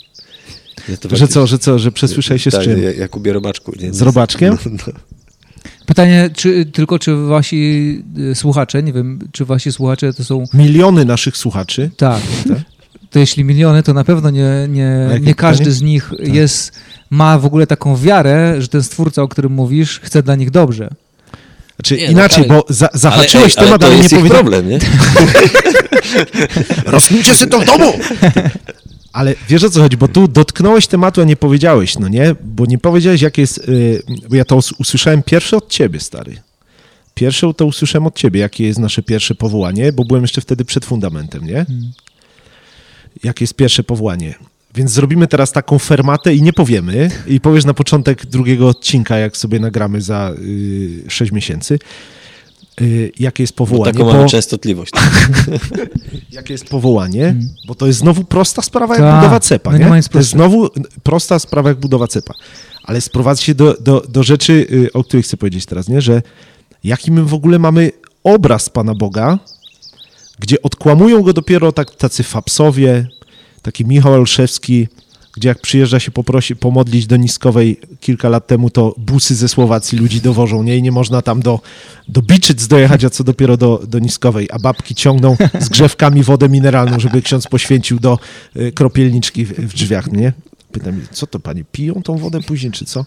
[SPEAKER 1] Że,
[SPEAKER 2] co, że co, że przesłyszałeś się z
[SPEAKER 1] tak,
[SPEAKER 2] czym?
[SPEAKER 1] Ja- Jakubie Robaczku. Nie?
[SPEAKER 2] Z Robaczkiem?
[SPEAKER 1] No,
[SPEAKER 3] Pytanie, czy tylko czy wasi y, słuchacze, nie wiem, czy wasi słuchacze to są...
[SPEAKER 2] Miliony naszych słuchaczy.
[SPEAKER 3] Tak. To jeśli miliony, to na pewno nie, nie, nie każdy
[SPEAKER 2] pytanie?
[SPEAKER 3] z nich
[SPEAKER 2] Tak.
[SPEAKER 3] jest, ma w ogóle taką wiarę, że ten stwórca, o którym mówisz, chce dla nich dobrze.
[SPEAKER 2] Znaczy
[SPEAKER 1] Nie, no,
[SPEAKER 2] inaczej,
[SPEAKER 1] ale-
[SPEAKER 2] bo za, zahaczyłeś
[SPEAKER 1] ale, ej,
[SPEAKER 2] temat,
[SPEAKER 1] ale
[SPEAKER 2] ale,
[SPEAKER 1] to
[SPEAKER 2] nie
[SPEAKER 1] jest ich
[SPEAKER 2] powiedziałeś.
[SPEAKER 1] problem, nie? *laughs* *laughs*
[SPEAKER 2] Sobie to w domu! Ale wiesz o co chodzi, bo tu dotknąłeś tematu, a nie powiedziałeś, no nie? Bo nie powiedziałeś, jakie jest... y, bo ja to us- usłyszałem pierwsze od ciebie, stary. Pierwsze to usłyszałem od ciebie, jakie jest nasze pierwsze powołanie, bo byłem jeszcze wtedy przed fundamentem, nie? Jakie jest pierwsze powołanie. Więc zrobimy teraz taką fermatę i nie powiemy. I powiesz na początek drugiego odcinka, jak sobie nagramy za y, 6 miesięcy, jakie jest powołanie.
[SPEAKER 1] Taką
[SPEAKER 2] bo-
[SPEAKER 1] mamy częstotliwość. *laughs*
[SPEAKER 2] Jakie jest powołanie? Bo to jest znowu prosta sprawa jak
[SPEAKER 3] Tak,
[SPEAKER 2] budowa cepa,
[SPEAKER 3] no nie
[SPEAKER 2] nie? to jest znowu prosta sprawa jak budowa cepa. Ale sprowadza się do, do, do rzeczy, y, o których chcę powiedzieć teraz, nie? Że jaki my w ogóle mamy obraz Pana Boga, gdzie odkłamują go dopiero tak, tacy fapsowie, taki Michał Olszewski, gdzie jak przyjeżdża się poprosi, pomodlić do Niskowej kilka lat temu, to busy ze Słowacji ludzi dowożą, nie? I nie można tam do, do Biczyc dojechać, a co dopiero do, do Niskowej. A babki ciągną z grzewkami wodę mineralną, żeby ksiądz poświęcił do y, kropielniczki w, w drzwiach, nie? Pytam, co to panie, piją tą wodę później, czy co?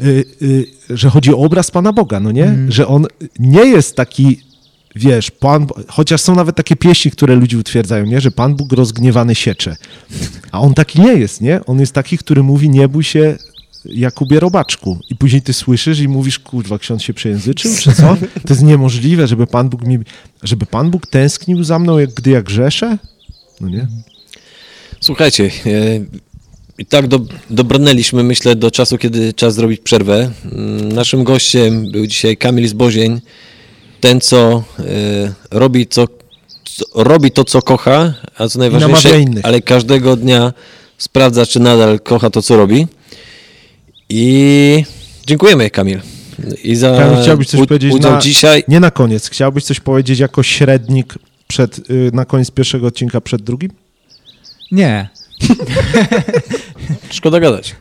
[SPEAKER 2] Y, y, że chodzi o obraz Pana Boga, no nie? Że on nie jest taki, wiesz, Pan, chociaż są nawet takie pieśni, które ludzie utwierdzają, nie? Że Pan Bóg rozgniewany siecze. A on taki nie jest, nie? On jest taki, który mówi, nie bój się Jakubie Robaczku. I później ty słyszysz i mówisz, kurwa, ksiądz się przejęzyczył, czy co? To jest niemożliwe, żeby Pan Bóg mi, żeby Pan Bóg tęsknił za mną, jak gdy ja grzeszę? No nie?
[SPEAKER 1] Słuchajcie, e, i tak do, dobrnęliśmy, myślę, do czasu, kiedy czas zrobić przerwę. Mm, Naszym gościem był dzisiaj Kamil Zbozień, ten, co e, robi, co, co, robi to, co kocha, a co najważniejsze, ale każdego dnia sprawdza, czy nadal kocha to, co robi. I dziękujemy, Kamil. I za
[SPEAKER 2] Kamil, chciałbyś coś
[SPEAKER 1] u-
[SPEAKER 2] powiedzieć na-
[SPEAKER 1] dzisiaj.
[SPEAKER 2] Nie na koniec. Chciałbyś coś powiedzieć jako średnik przed, y, na koniec pierwszego odcinka przed drugim?
[SPEAKER 3] Nie.
[SPEAKER 1] Szkoda gadać.